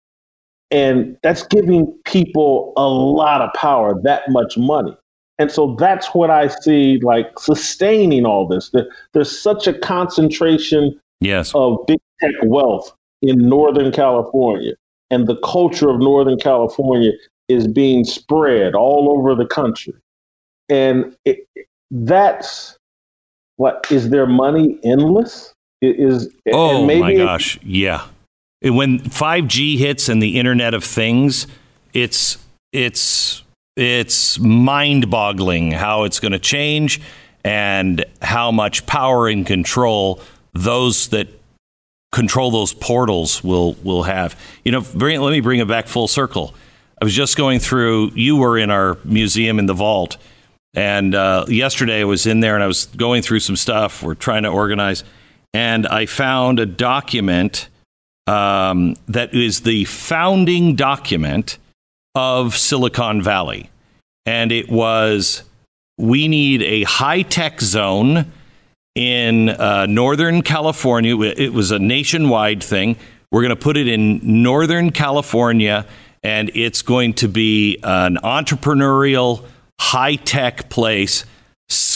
and that's giving people a lot of power, that much money. And so that's what I see like sustaining all this. There's such a concentration yes. of big tech wealth in Northern California. And the culture of Northern California is being spread all over the country. And it, that's what is their money endless? Is oh my gosh, yeah. When 5G hits and the Internet of Things, it's it's it's mind boggling how it's going to change and how much power and control those that control those portals will will have. You know, bring, let me bring it back full circle. I was just going through. You were in our museum in the vault, and uh, yesterday I was in there and I was going through some stuff. We're trying to organize, and I found a document um, that is the founding document of Silicon Valley. And it was we need a high tech zone in uh, Northern California. It was a nationwide thing. We're going to put it in Northern California, and it's going to be an entrepreneurial, high tech place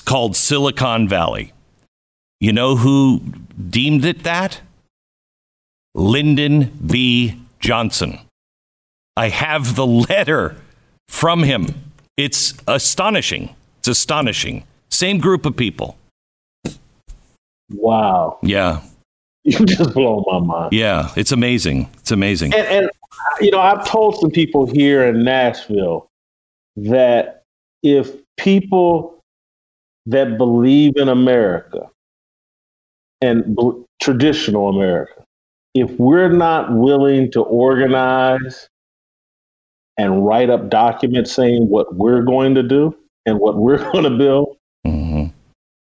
called Silicon Valley. You know who deemed it that? Lyndon B. Johnson. I have the letter from him. It's astonishing. It's astonishing. Same group of people. Wow. Yeah. You just blow my mind. Yeah, it's amazing. It's amazing. And, and you know, I've told some people here in Nashville that if people that believe in America and b- traditional America, if we're not willing to organize and write up documents saying what we're going to do and what we're going to build, mm-hmm.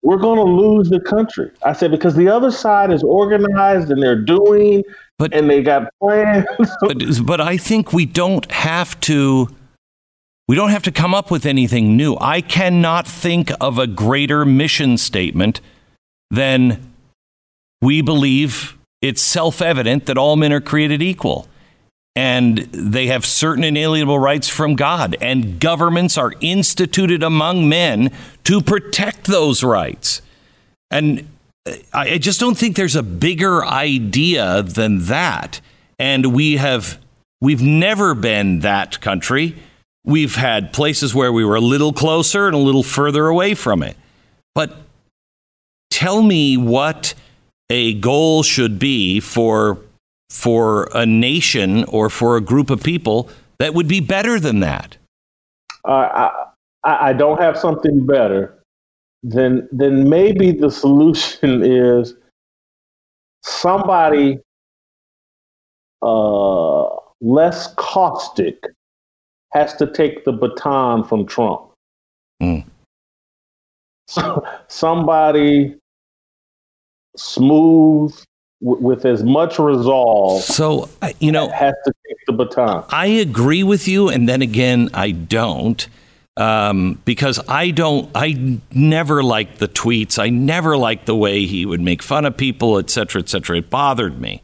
we're going to lose the country. I said, because the other side is organized and they're doing, but, and they got plans. but, but I think we don't have to. We don't have to come up with anything new. I cannot think of a greater mission statement than we believe it's self evident that all men are created equal and they have certain inalienable rights from God, and governments are instituted among men to protect those rights. And uh, I just don't think there's a bigger idea than that. And we have we've never been that country. We've had places where we were a little closer and a little further away from it. But tell me what a goal should be for for a nation or for a group of people that would be better than that? Uh, I, I don't have something better. Then, then maybe the solution is somebody uh, less caustic has to take the baton from Trump. Mm. So, somebody smooth, with as much resolve. So you know, has to take the baton. I agree with you, and then again, I don't. Um, because I don't, I never liked the tweets. I never liked the way he would make fun of people, et cetera, et cetera. It bothered me.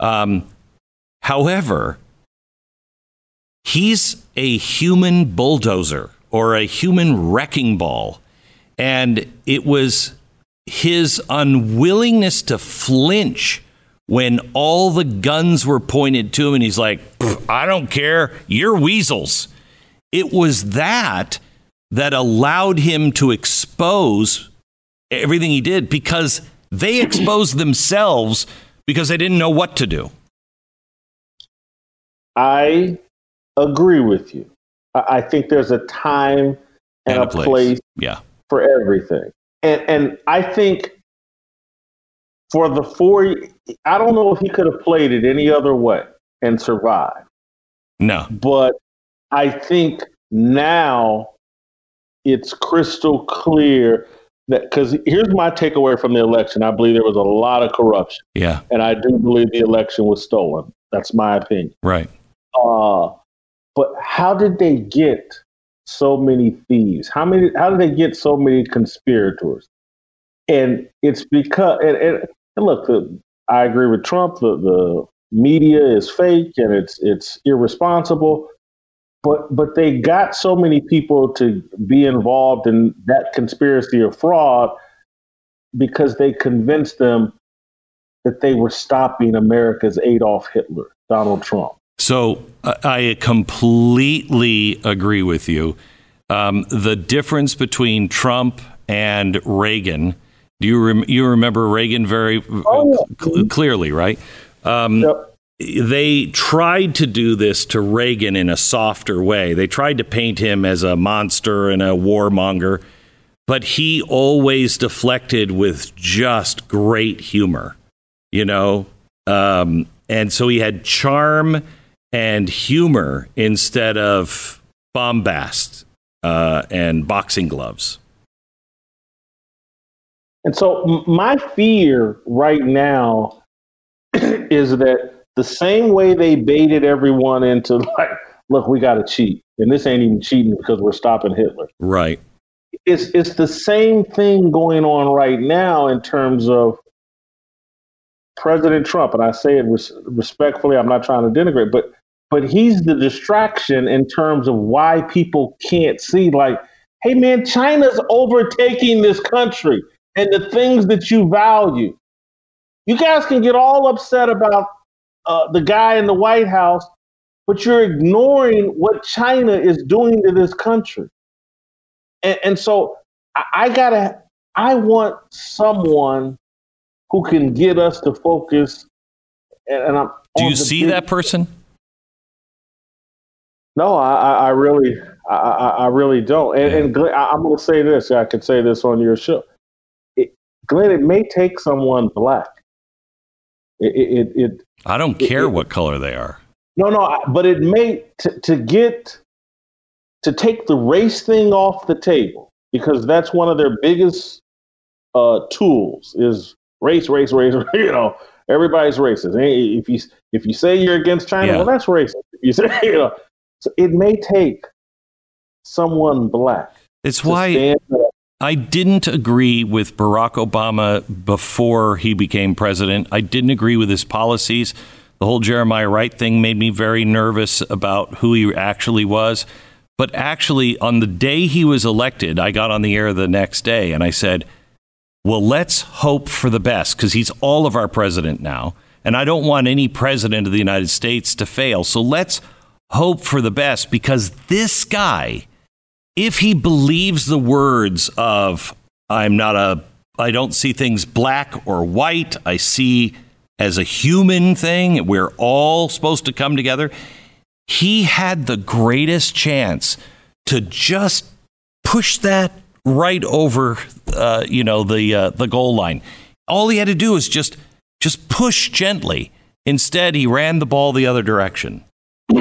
Um, however, he's a human bulldozer or a human wrecking ball. And it was his unwillingness to flinch when all the guns were pointed to him and he's like, I don't care, you're weasels. It was that that allowed him to expose everything he did because they exposed themselves because they didn't know what to do. I agree with you. I think there's a time and, and a, place. place yeah. for everything and and I think for the four, I don't know if he could have played it any other way and survived. No, but I think now it's crystal clear that because here's my takeaway from the election. I believe there was a lot of corruption. Yeah. And I do believe the election was stolen. That's my opinion. Right. Uh, but how did they get so many thieves? How many? How did they get so many conspirators? And it's because and, and, and look, I agree with Trump. The the media is fake and it's it's irresponsible. But but they got so many people to be involved in that conspiracy or fraud because they convinced them that they were stopping America's Adolf Hitler, Donald Trump. So I completely agree with you. Um, the difference between Trump and Reagan. Do you rem- you remember Reagan very oh, yeah. cl- clearly, right? Um, yep. They tried to do this to Reagan in a softer way. They tried to paint him as a monster and a warmonger, but he always deflected with just great humor, you know. Um, and so he had charm and humor instead of bombast uh, and boxing gloves. And so, my fear right now is that the same way they baited everyone into like, look, we got to cheat, and this ain't even cheating because we're stopping Hitler. Right. It's it's the same thing going on right now in terms of President Trump, and I say it res- respectfully. I'm not trying to denigrate, but but he's the distraction in terms of why people can't see. Like, hey man, China's overtaking this country and the things that you value. You guys can get all upset about uh, the guy in the White House, but you're ignoring what China is doing to this country. And, and so I, I gotta, I want someone who can get us to focus. And, and I'm. Do you see big, that person? No, I, I really, I, I, really don't. And, and Glenn, I, am going to say this. I could say this on your show. It, Glenn, it may take someone black. It, it, it I don't care what color they are. No, no, but it may to, to get to take the race thing off the table because that's one of their biggest uh, tools is race, race, race. You know, everybody's racist. If you if you say you're against China, yeah. well, that's racist. If you say you know, so it may take someone black. It's why I didn't agree with Barack Obama before he became president. I didn't agree with his policies. The whole Jeremiah Wright thing made me very nervous about who he actually was. But actually, on the day he was elected, I got on the air the next day and I said, well, let's hope for the best because he's all of our president now. And I don't want any president of the United States to fail. So let's hope for the best because this guy, if he believes the words of, I'm not a, I don't see things black or white, I see as a human thing, we're all supposed to come together. He had the greatest chance to just push that right over, uh, you know, the uh, the goal line. All he had to do was just just push gently. Instead, he ran the ball the other direction.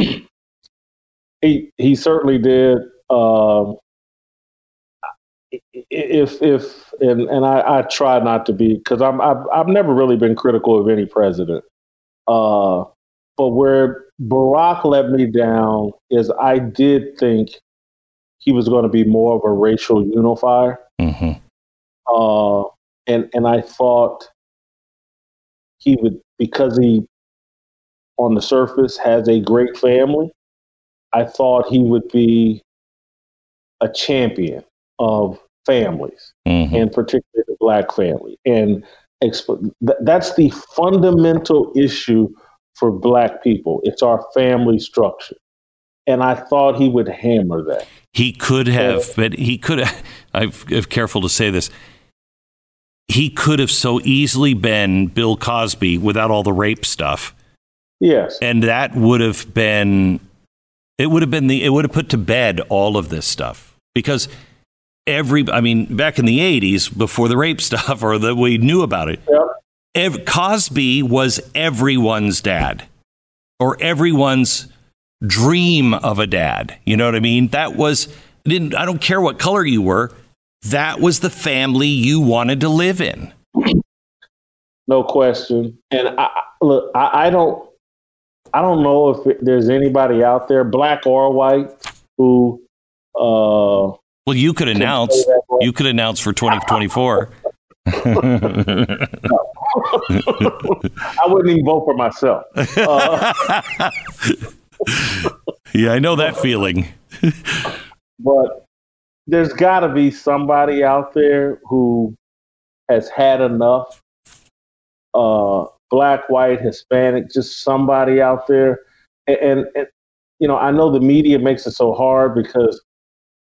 He he certainly did. Um, if if and and I, I try not to be because I'm I've, I've never really been critical of any president. Uh, but where Barack let me down is I did think he was going to be more of a racial unifier. Mm-hmm. Uh, and and I thought he would because he on the surface has a great family I thought he would be a champion of families, mm-hmm. and particularly the black family. And exp- th- that's the fundamental issue for black people. It's our family structure. And I thought he would hammer that. He could have, but he could have. I'm careful to say this. He could have so easily been Bill Cosby without all the rape stuff. Yes. And that would have been it would have been the it would have put to bed all of this stuff because every I mean back in the 80s before the rape stuff or that we knew about it. Ev- Cosby was everyone's dad or everyone's dream of a dad. You know what I mean? That was didn't I don't care what color you were. That was the family you wanted to live in. No question. And I, look, I, I don't, I don't know if it, there's anybody out there, black or white, who. Uh, well, you could announce. You could announce for 2024. I wouldn't even vote for myself. Uh, yeah, I know that feeling. but there's got to be somebody out there who has had enough. Uh, black, white, Hispanic, just somebody out there. And, and, and, you know, I know the media makes it so hard because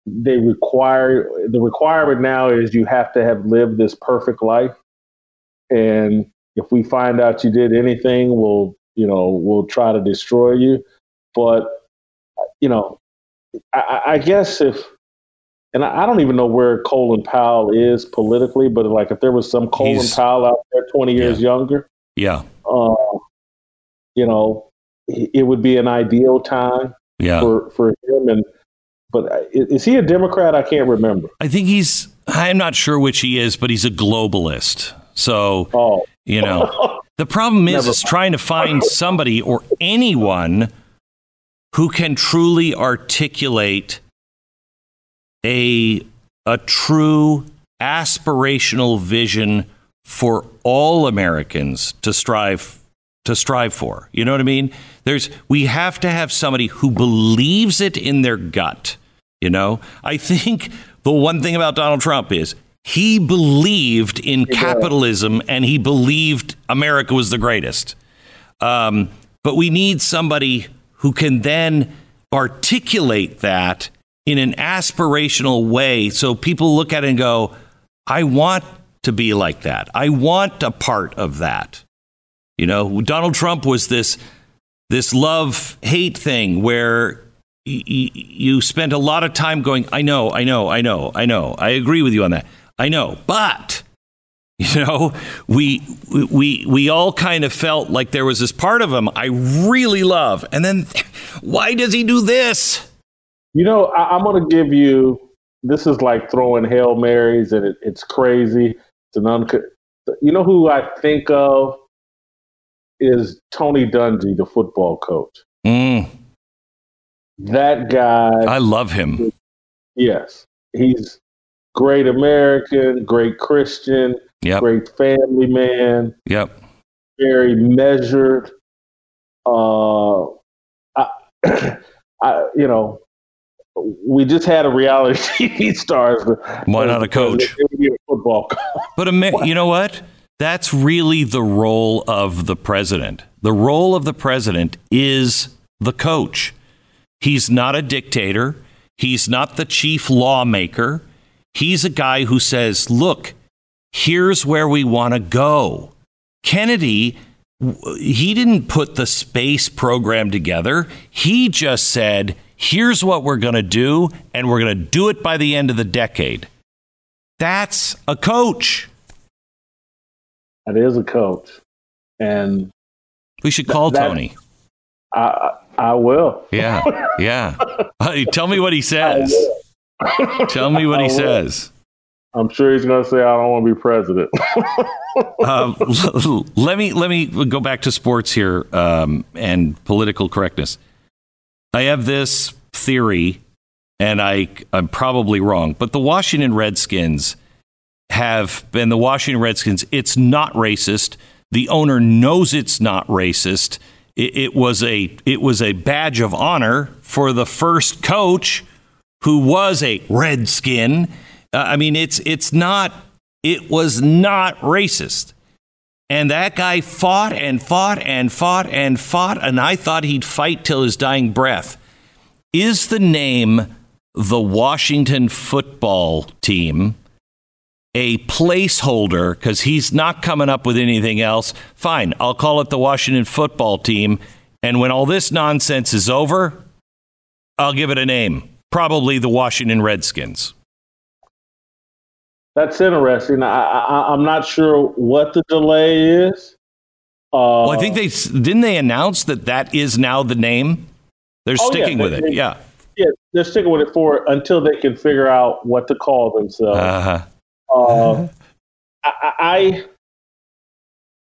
they require the requirement now is you have to have lived this perfect life. And if we find out you did anything, we'll, you know, we'll try to destroy you. But, you know, I, I guess if and I don't even know where Colin Powell is politically, but like if there was some Colin He's, Powell out there 20 years yeah. younger, yeah, uh, you know, it would be an ideal time yeah. for for him. And but is he a Democrat? I can't remember. I think he's. I'm not sure which he is, but he's a globalist. So, oh. you know, the problem is, is trying to find somebody or anyone who can truly articulate a, a true aspirational vision for all Americans to strive to strive for. You know what I mean? There's we have to have somebody who believes it in their gut. You know, I think the one thing about Donald Trump is he believed in capitalism and he believed America was the greatest. Um, but we need somebody who can then articulate that in an aspirational way so people look at it and go, I want to be like that. I want a part of that. You know, Donald Trump was this this love hate thing where y- y- you spent a lot of time going, I know, I know, I know, I know. I agree with you on that. I know. But you know, we we we all kind of felt like there was this part of him I really love. And then why does he do this? You know, I, am going to give you. This is like throwing hail marys, and it, it's crazy. It's an. You know who I think of is Tony Dungy, the football coach. Mm. That guy. I love him. Yes, he's great American, great Christian, yep. great family man. Yep. Very measured. Uh, I, I, you know, we just had a reality TV stars. Why not a coach? Football. but a, you know what? That's really the role of the president. The role of the president is the coach. He's not a dictator. He's not the chief lawmaker. He's a guy who says, look, here's where we want to go. Kennedy, he didn't put the space program together. He just said, here's what we're going to do, and we're going to do it by the end of the decade. That's a coach. That is a coach. And we should call that, Tony. I, I will. Yeah. Yeah. tell me what he says. tell me what he says. I'm sure he's going to say, "I don't want to be president." um, let me let me go back to sports here um, and political correctness. I have this theory, and I, I'm probably wrong, but the Washington Redskins have been the Washington Redskins. It's not racist. The owner knows it's not racist. It, it was a it was a badge of honor for the first coach who was a Redskin. Uh, I mean, it's it's not. It was not racist. And that guy fought and fought and fought and fought, and I thought he'd fight till his dying breath. Is the name the Washington football team a placeholder because he's not coming up with anything else? Fine, I'll call it the Washington football team. And when all this nonsense is over, I'll give it a name. Probably the Washington Redskins. That's interesting. I, am not sure what the delay is. Uh, well, I think they didn't they announce that that is now the name. They're oh, sticking yeah, with they, it. Yeah. Yeah, they're sticking with it for until they can figure out what to call themselves. Uh-huh. Uh, I, I,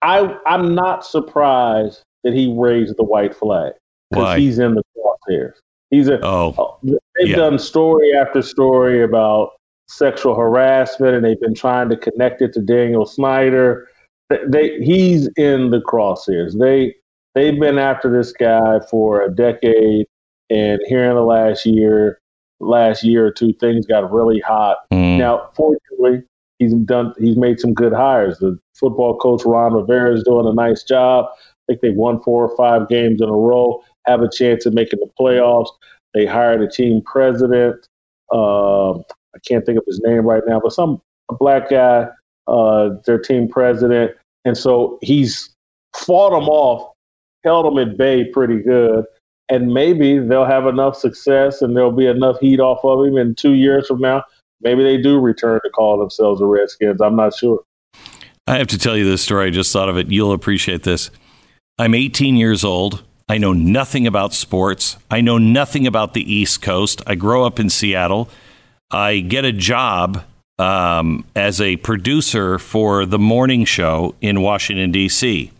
I, I'm not surprised that he raised the white flag because he's in the crosshairs. He's a. Oh, uh, they've yeah. done story after story about sexual harassment, and they've been trying to connect it to Daniel Snyder. They, he's in the crosshairs. They, they've been after this guy for a decade, and here in the last year, last year or two, things got really hot. Mm. Now, fortunately, he's done. He's made some good hires. The football coach Ron Rivera is doing a nice job. I think they won four or five games in a row, have a chance of making the playoffs. They hired a team president. Uh, I can't think of his name right now, but some black guy, uh, their team president, and so he's fought them off, held them at bay pretty good, and maybe they'll have enough success and there'll be enough heat off of him. in two years from now, maybe they do return to call themselves the Redskins. I'm not sure. I have to tell you this story. I just thought of it. You'll appreciate this. I'm 18 years old. I know nothing about sports. I know nothing about the East Coast. I grow up in Seattle. I get a job um, as a producer for the morning show in Washington, D.C.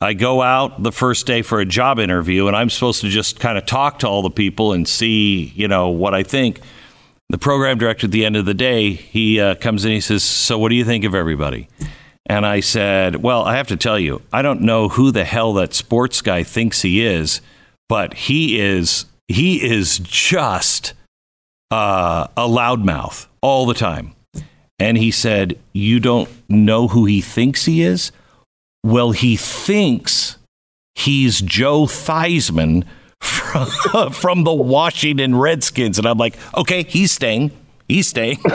I go out the first day for a job interview, and I'm supposed to just kind of talk to all the people and see, you know, what I think. The program director at the end of the day, he uh, comes in, he says, So, what do you think of everybody? And I said, Well, I have to tell you, I don't know who the hell that sports guy thinks he is, but he is he is just uh, a loudmouth all the time. And he said, You don't know who he thinks he is? Well, he thinks he's Joe Theismann from, from the Washington Redskins. And I'm like, Okay, he's staying. He's staying.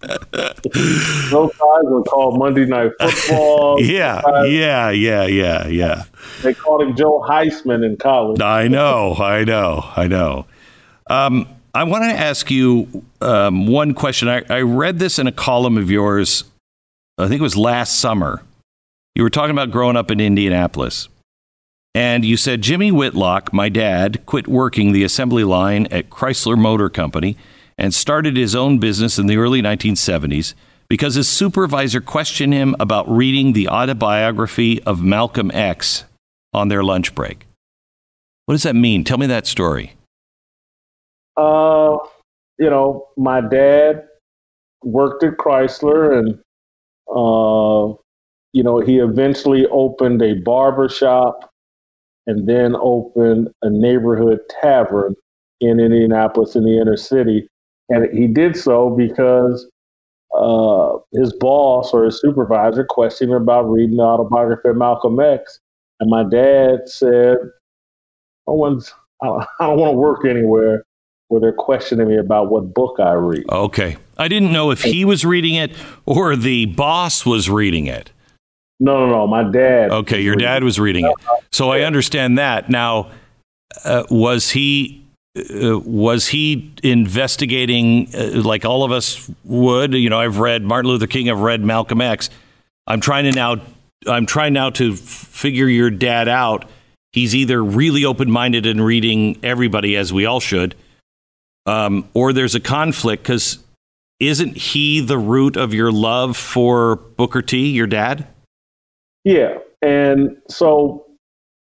Those guys were called Monday Night Football. yeah, yeah, yeah, yeah, yeah. They called him Joe Heisman in college. I know, I know, I know. Um, I want to ask you um, one question. I, I read this in a column of yours. I think it was last summer. You were talking about growing up in Indianapolis. And you said Jimmy Whitlock, my dad, quit working the assembly line at Chrysler Motor Company and started his own business in the early 1970s because his supervisor questioned him about reading the autobiography of Malcolm X on their lunch break. What does that mean? Tell me that story. Uh, you know, my dad worked at Chrysler and, uh, you know, he eventually opened a barber shop and then opened a neighborhood tavern in Indianapolis in the inner city. And he did so because uh, his boss or his supervisor questioned him about reading the autobiography of Malcolm X. And my dad said, I, want, I don't want to work anywhere where they're questioning me about what book I read. Okay. I didn't know if he was reading it or the boss was reading it. No, no, no. My dad. Okay, your dad was reading it. So I understand that. Now, uh, was he uh, was he investigating uh, like all of us would? You know, I've read Martin Luther King, I've read Malcolm X. I'm trying to now I'm trying now to figure your dad out. He's either really open-minded and reading everybody as we all should, um, or there's a conflict because isn't he the root of your love for Booker T, your dad? Yeah, and so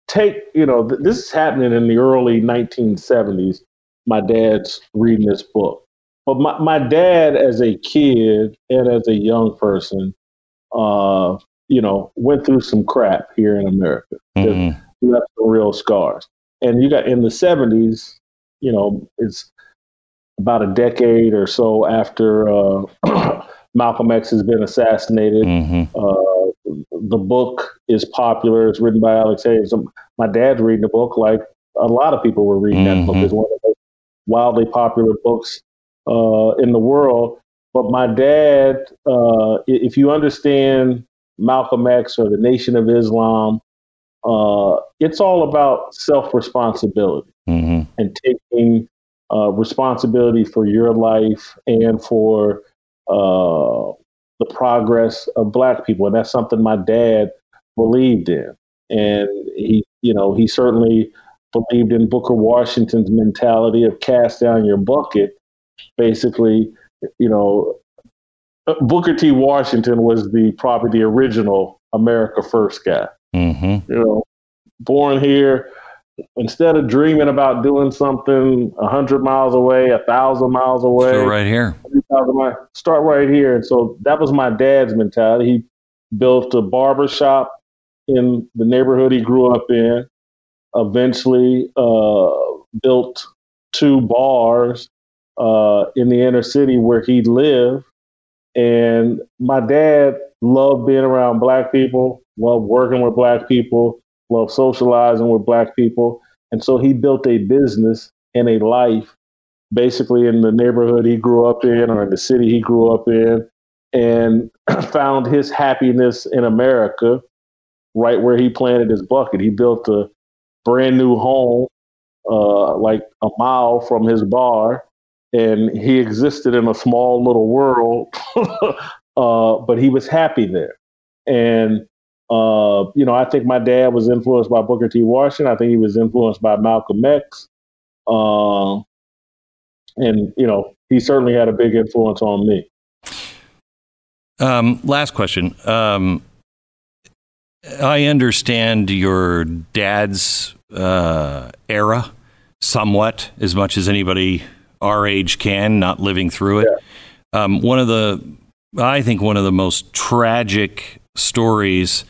take, you know, th- this is happening in the early 1970s. My dad's reading this book. But my, my dad, as a kid and as a young person, uh, you know, went through some crap here in America. Mm-hmm. Left some real scars. And you got in the 70s, you know, it's about a decade or so after uh, Malcolm X has been assassinated. Mm-hmm. Uh, the book is popular. It's written by Alex Haley. My dad's reading the book like a lot of people were reading mm-hmm. that book. It's one of the wildly popular books uh, in the world. But my dad, uh, if you understand Malcolm X or the Nation of Islam, uh, it's all about self responsibility mm-hmm. and taking uh, responsibility for your life and for uh, the progress of black people. And that's something my dad believed in. And he, you know, he certainly believed in Booker Washington's mentality of cast down your bucket. Basically, you know, Booker T. Washington was the probably the original America First guy. Mm-hmm. You know, born here, instead of dreaming about doing something a hundred miles away, a thousand miles away, right here. miles, start right here. And so that was my dad's mentality. He built a barber shop in the neighborhood he grew up in. Eventually, uh, built two bars uh, in the inner city where he lived. And my dad loved being around black people, loved working with black people, loved socializing with black people. And so he built a business and a life basically in the neighborhood he grew up in or in the city he grew up in and found his happiness in America right where he planted his bucket. He built a brand new home uh, like a mile from his bar and he existed in a small little world, uh, but he was happy there. And uh, you know, I think my dad was influenced by Booker T. Washington. I think he was influenced by Malcolm X. Uh, and you know, he certainly had a big influence on me. Um, last question. Um, I understand your dad's uh, era somewhat, as much as anybody our age can, not living through it. Yeah. Um, one of the, I think, one of the most tragic stories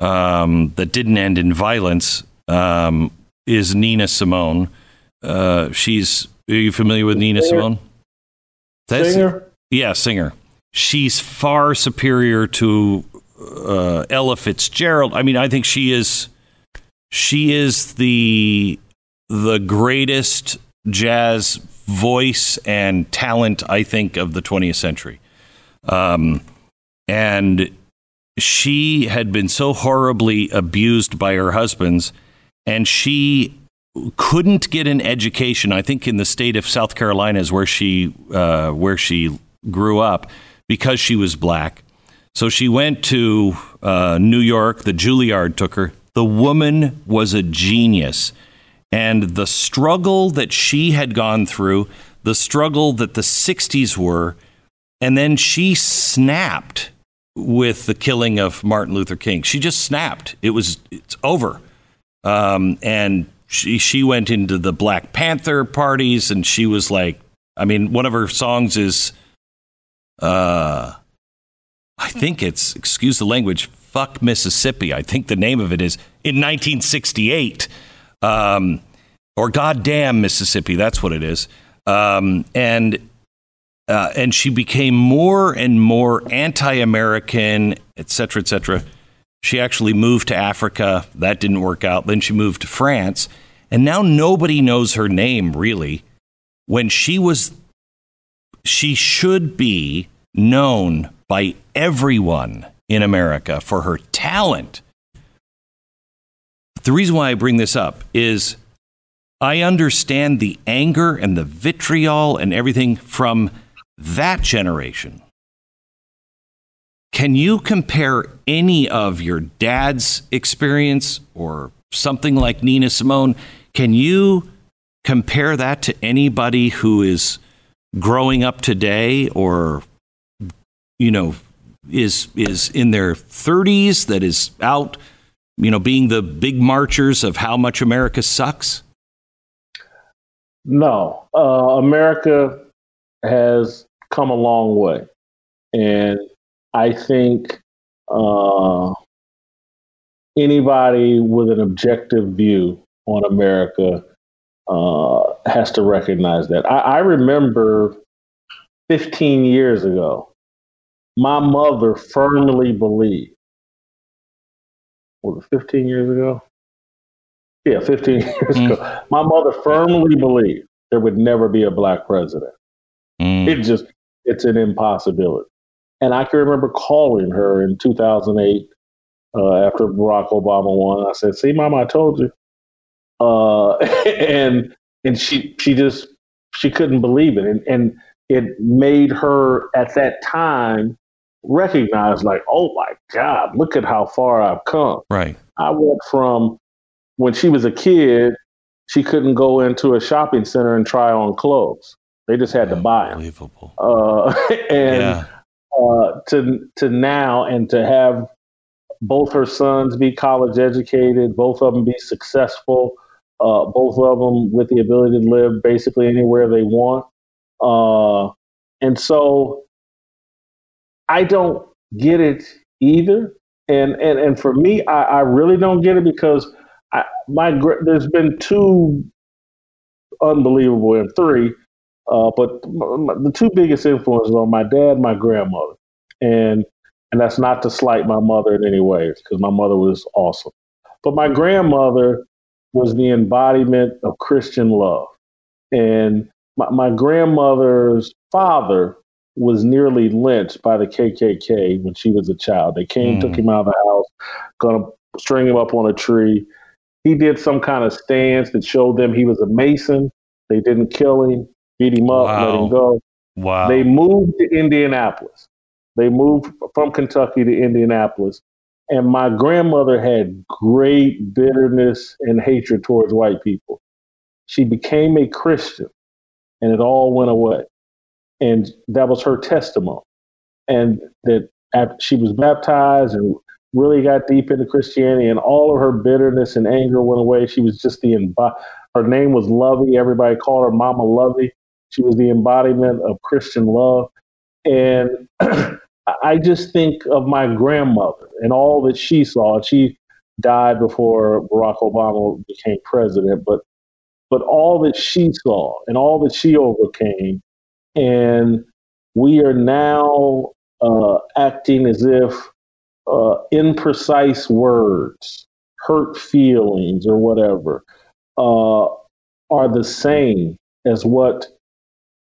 um, that didn't end in violence um, is Nina Simone. Uh, she's, are you familiar with Nina singer. Simone? That's, singer? Yeah, singer. She's far superior to uh, Ella Fitzgerald. I mean, I think she is, she is the the greatest jazz voice and talent, I think, of the 20th century. Um, and she had been so horribly abused by her husbands, and she couldn't get an education. I think in the state of South Carolina is where she uh, where she grew up because she was black. So she went to uh, New York. The Juilliard took her. The woman was a genius and the struggle that she had gone through, the struggle that the 60s were, and then she snapped with the killing of Martin Luther King. She just snapped. It was it's over. Um, and she she went into the Black Panther parties and she was like I mean one of her songs is uh I think it's excuse the language fuck Mississippi. I think the name of it is in 1968 um, or goddamn Mississippi. That's what it is. Um, and uh, and she became more and more anti-American, et cetera, et cetera. She actually moved to Africa. That didn't work out. Then she moved to France, and now nobody knows her name really. When she was, she should be known by everyone in America for her talent the reason why I bring this up is I understand the anger and the vitriol and everything from that generation. Can you compare any of your dad's experience or something like Nina Simone? Can you compare that to anybody who is growing up today or you know is is in their 30s that is out you know, being the big marchers of how much America sucks? No, uh, America has come a long way, and I think uh, anybody with an objective view on America uh, has to recognize that. I, I remember 15 years ago, my mother firmly believed was it 15 years ago? Yeah, 15 years mm. ago. My mother firmly believed there would never be a black president. Mm. It just, it's an impossibility. And I can remember calling her in 2008 uh, after Barack Obama won. I said, "See, Mama, I told you." Uh, and and she she just she couldn't believe it, and and it made her at that time recognize like, oh my God, look at how far I've come. Right. I went from when she was a kid she couldn't go into a shopping center and try on clothes. They just had to buy them. Unbelievable. Uh, and yeah. uh, to to now and to have both her sons be college educated, both of them be successful, uh, both of them with the ability to live basically anywhere they want. Uh, and so I don't get it either. And and and for me, I, I really don't get it because I, my there's been two unbelievable and three, uh, but the two biggest influences are my dad, my grandmother, and and that's not to slight my mother in any way because my mother was awesome, but my grandmother was the embodiment of Christian love, and my, my grandmother's father was nearly lynched by the KKK when she was a child. They came, mm. took him out of the house, gonna string him up on a tree. He did some kind of stance that showed them he was a Mason. They didn't kill him, beat him up, wow. let him go. Wow. They moved to Indianapolis. They moved from Kentucky to Indianapolis. And my grandmother had great bitterness and hatred towards white people. She became a Christian and it all went away and that was her testimony. And that she was baptized and really got deep into Christianity, and all of her bitterness and anger went away. She was just the her name was Lovey. Everybody called her Mama Lovey. She was the embodiment of Christian love, and I just think of my grandmother and all that she saw. She died before Barack Obama became president, but but all that she saw and all that she overcame and we are now uh, acting as if uh, imprecise words, hurt feelings, or whatever uh, are the same as what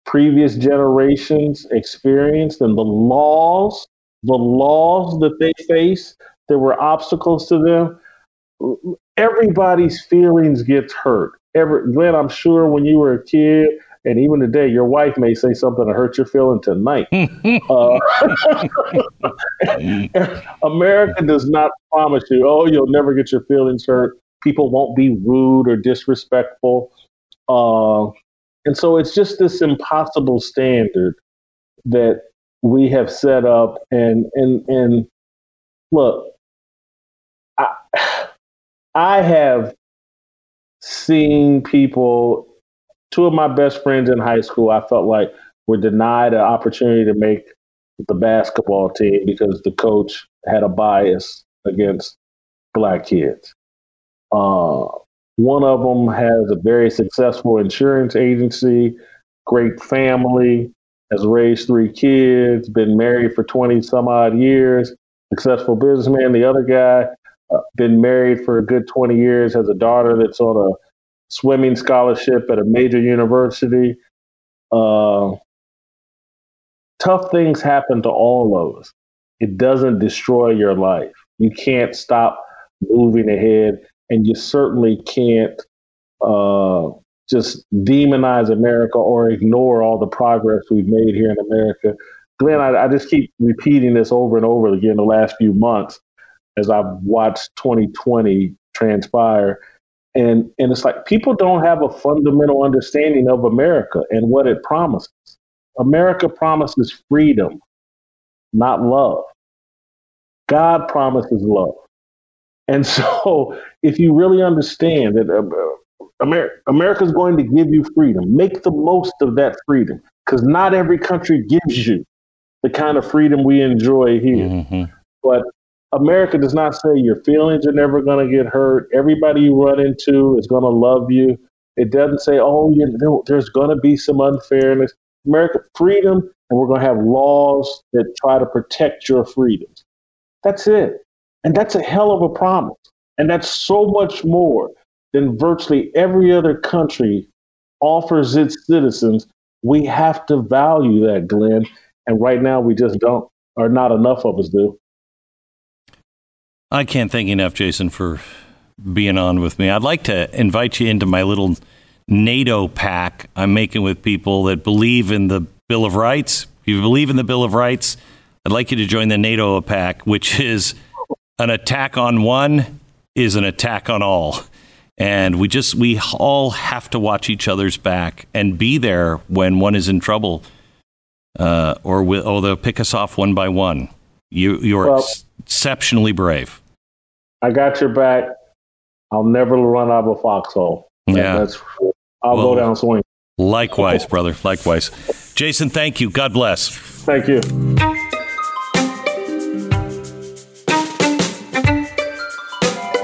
previous generations experienced, and the laws, the laws that they face, there were obstacles to them. Everybody's feelings gets hurt. Every, Glenn, I'm sure when you were a kid, and even today, your wife may say something to hurt your feeling tonight. uh, America does not promise you, oh, you'll never get your feelings hurt. People won't be rude or disrespectful. Uh, and so it's just this impossible standard that we have set up. And, and, and look, I, I have seen people two of my best friends in high school, I felt like were denied an opportunity to make the basketball team because the coach had a bias against black kids. Uh, one of them has a very successful insurance agency, great family, has raised three kids, been married for 20 some odd years, successful businessman. The other guy, uh, been married for a good 20 years, has a daughter that's on a swimming scholarship at a major university. Uh, tough things happen to all of us. It doesn't destroy your life. You can't stop moving ahead, and you certainly can't uh, just demonize America or ignore all the progress we've made here in America. Glenn, I, I just keep repeating this over and over again the last few months as I've watched 2020 transpire and and it's like people don't have a fundamental understanding of America and what it promises. America promises freedom, not love. God promises love. And so, if you really understand that uh, America, America is going to give you freedom, make the most of that freedom because not every country gives you the kind of freedom we enjoy here. Mm-hmm. But America does not say your feelings are never going to get hurt. Everybody you run into is going to love you. It doesn't say, oh, you, there's going to be some unfairness. America, freedom, and we're going to have laws that try to protect your freedoms. That's it. And that's a hell of a promise. And that's so much more than virtually every other country offers its citizens. We have to value that, Glenn. And right now, we just don't, or not enough of us do. I can't thank enough, Jason, for being on with me. I'd like to invite you into my little NATO pact I'm making with people that believe in the Bill of Rights. If you believe in the Bill of Rights, I'd like you to join the NATO pact, which is an attack on one is an attack on all. And we just, we all have to watch each other's back and be there when one is in trouble uh, or, will, or they'll pick us off one by one. You, you're well, ex- exceptionally brave. I got your back. I'll never run out of a foxhole. Yeah. That's, I'll well, go down swinging. Likewise, brother. Likewise. Jason, thank you. God bless. Thank you.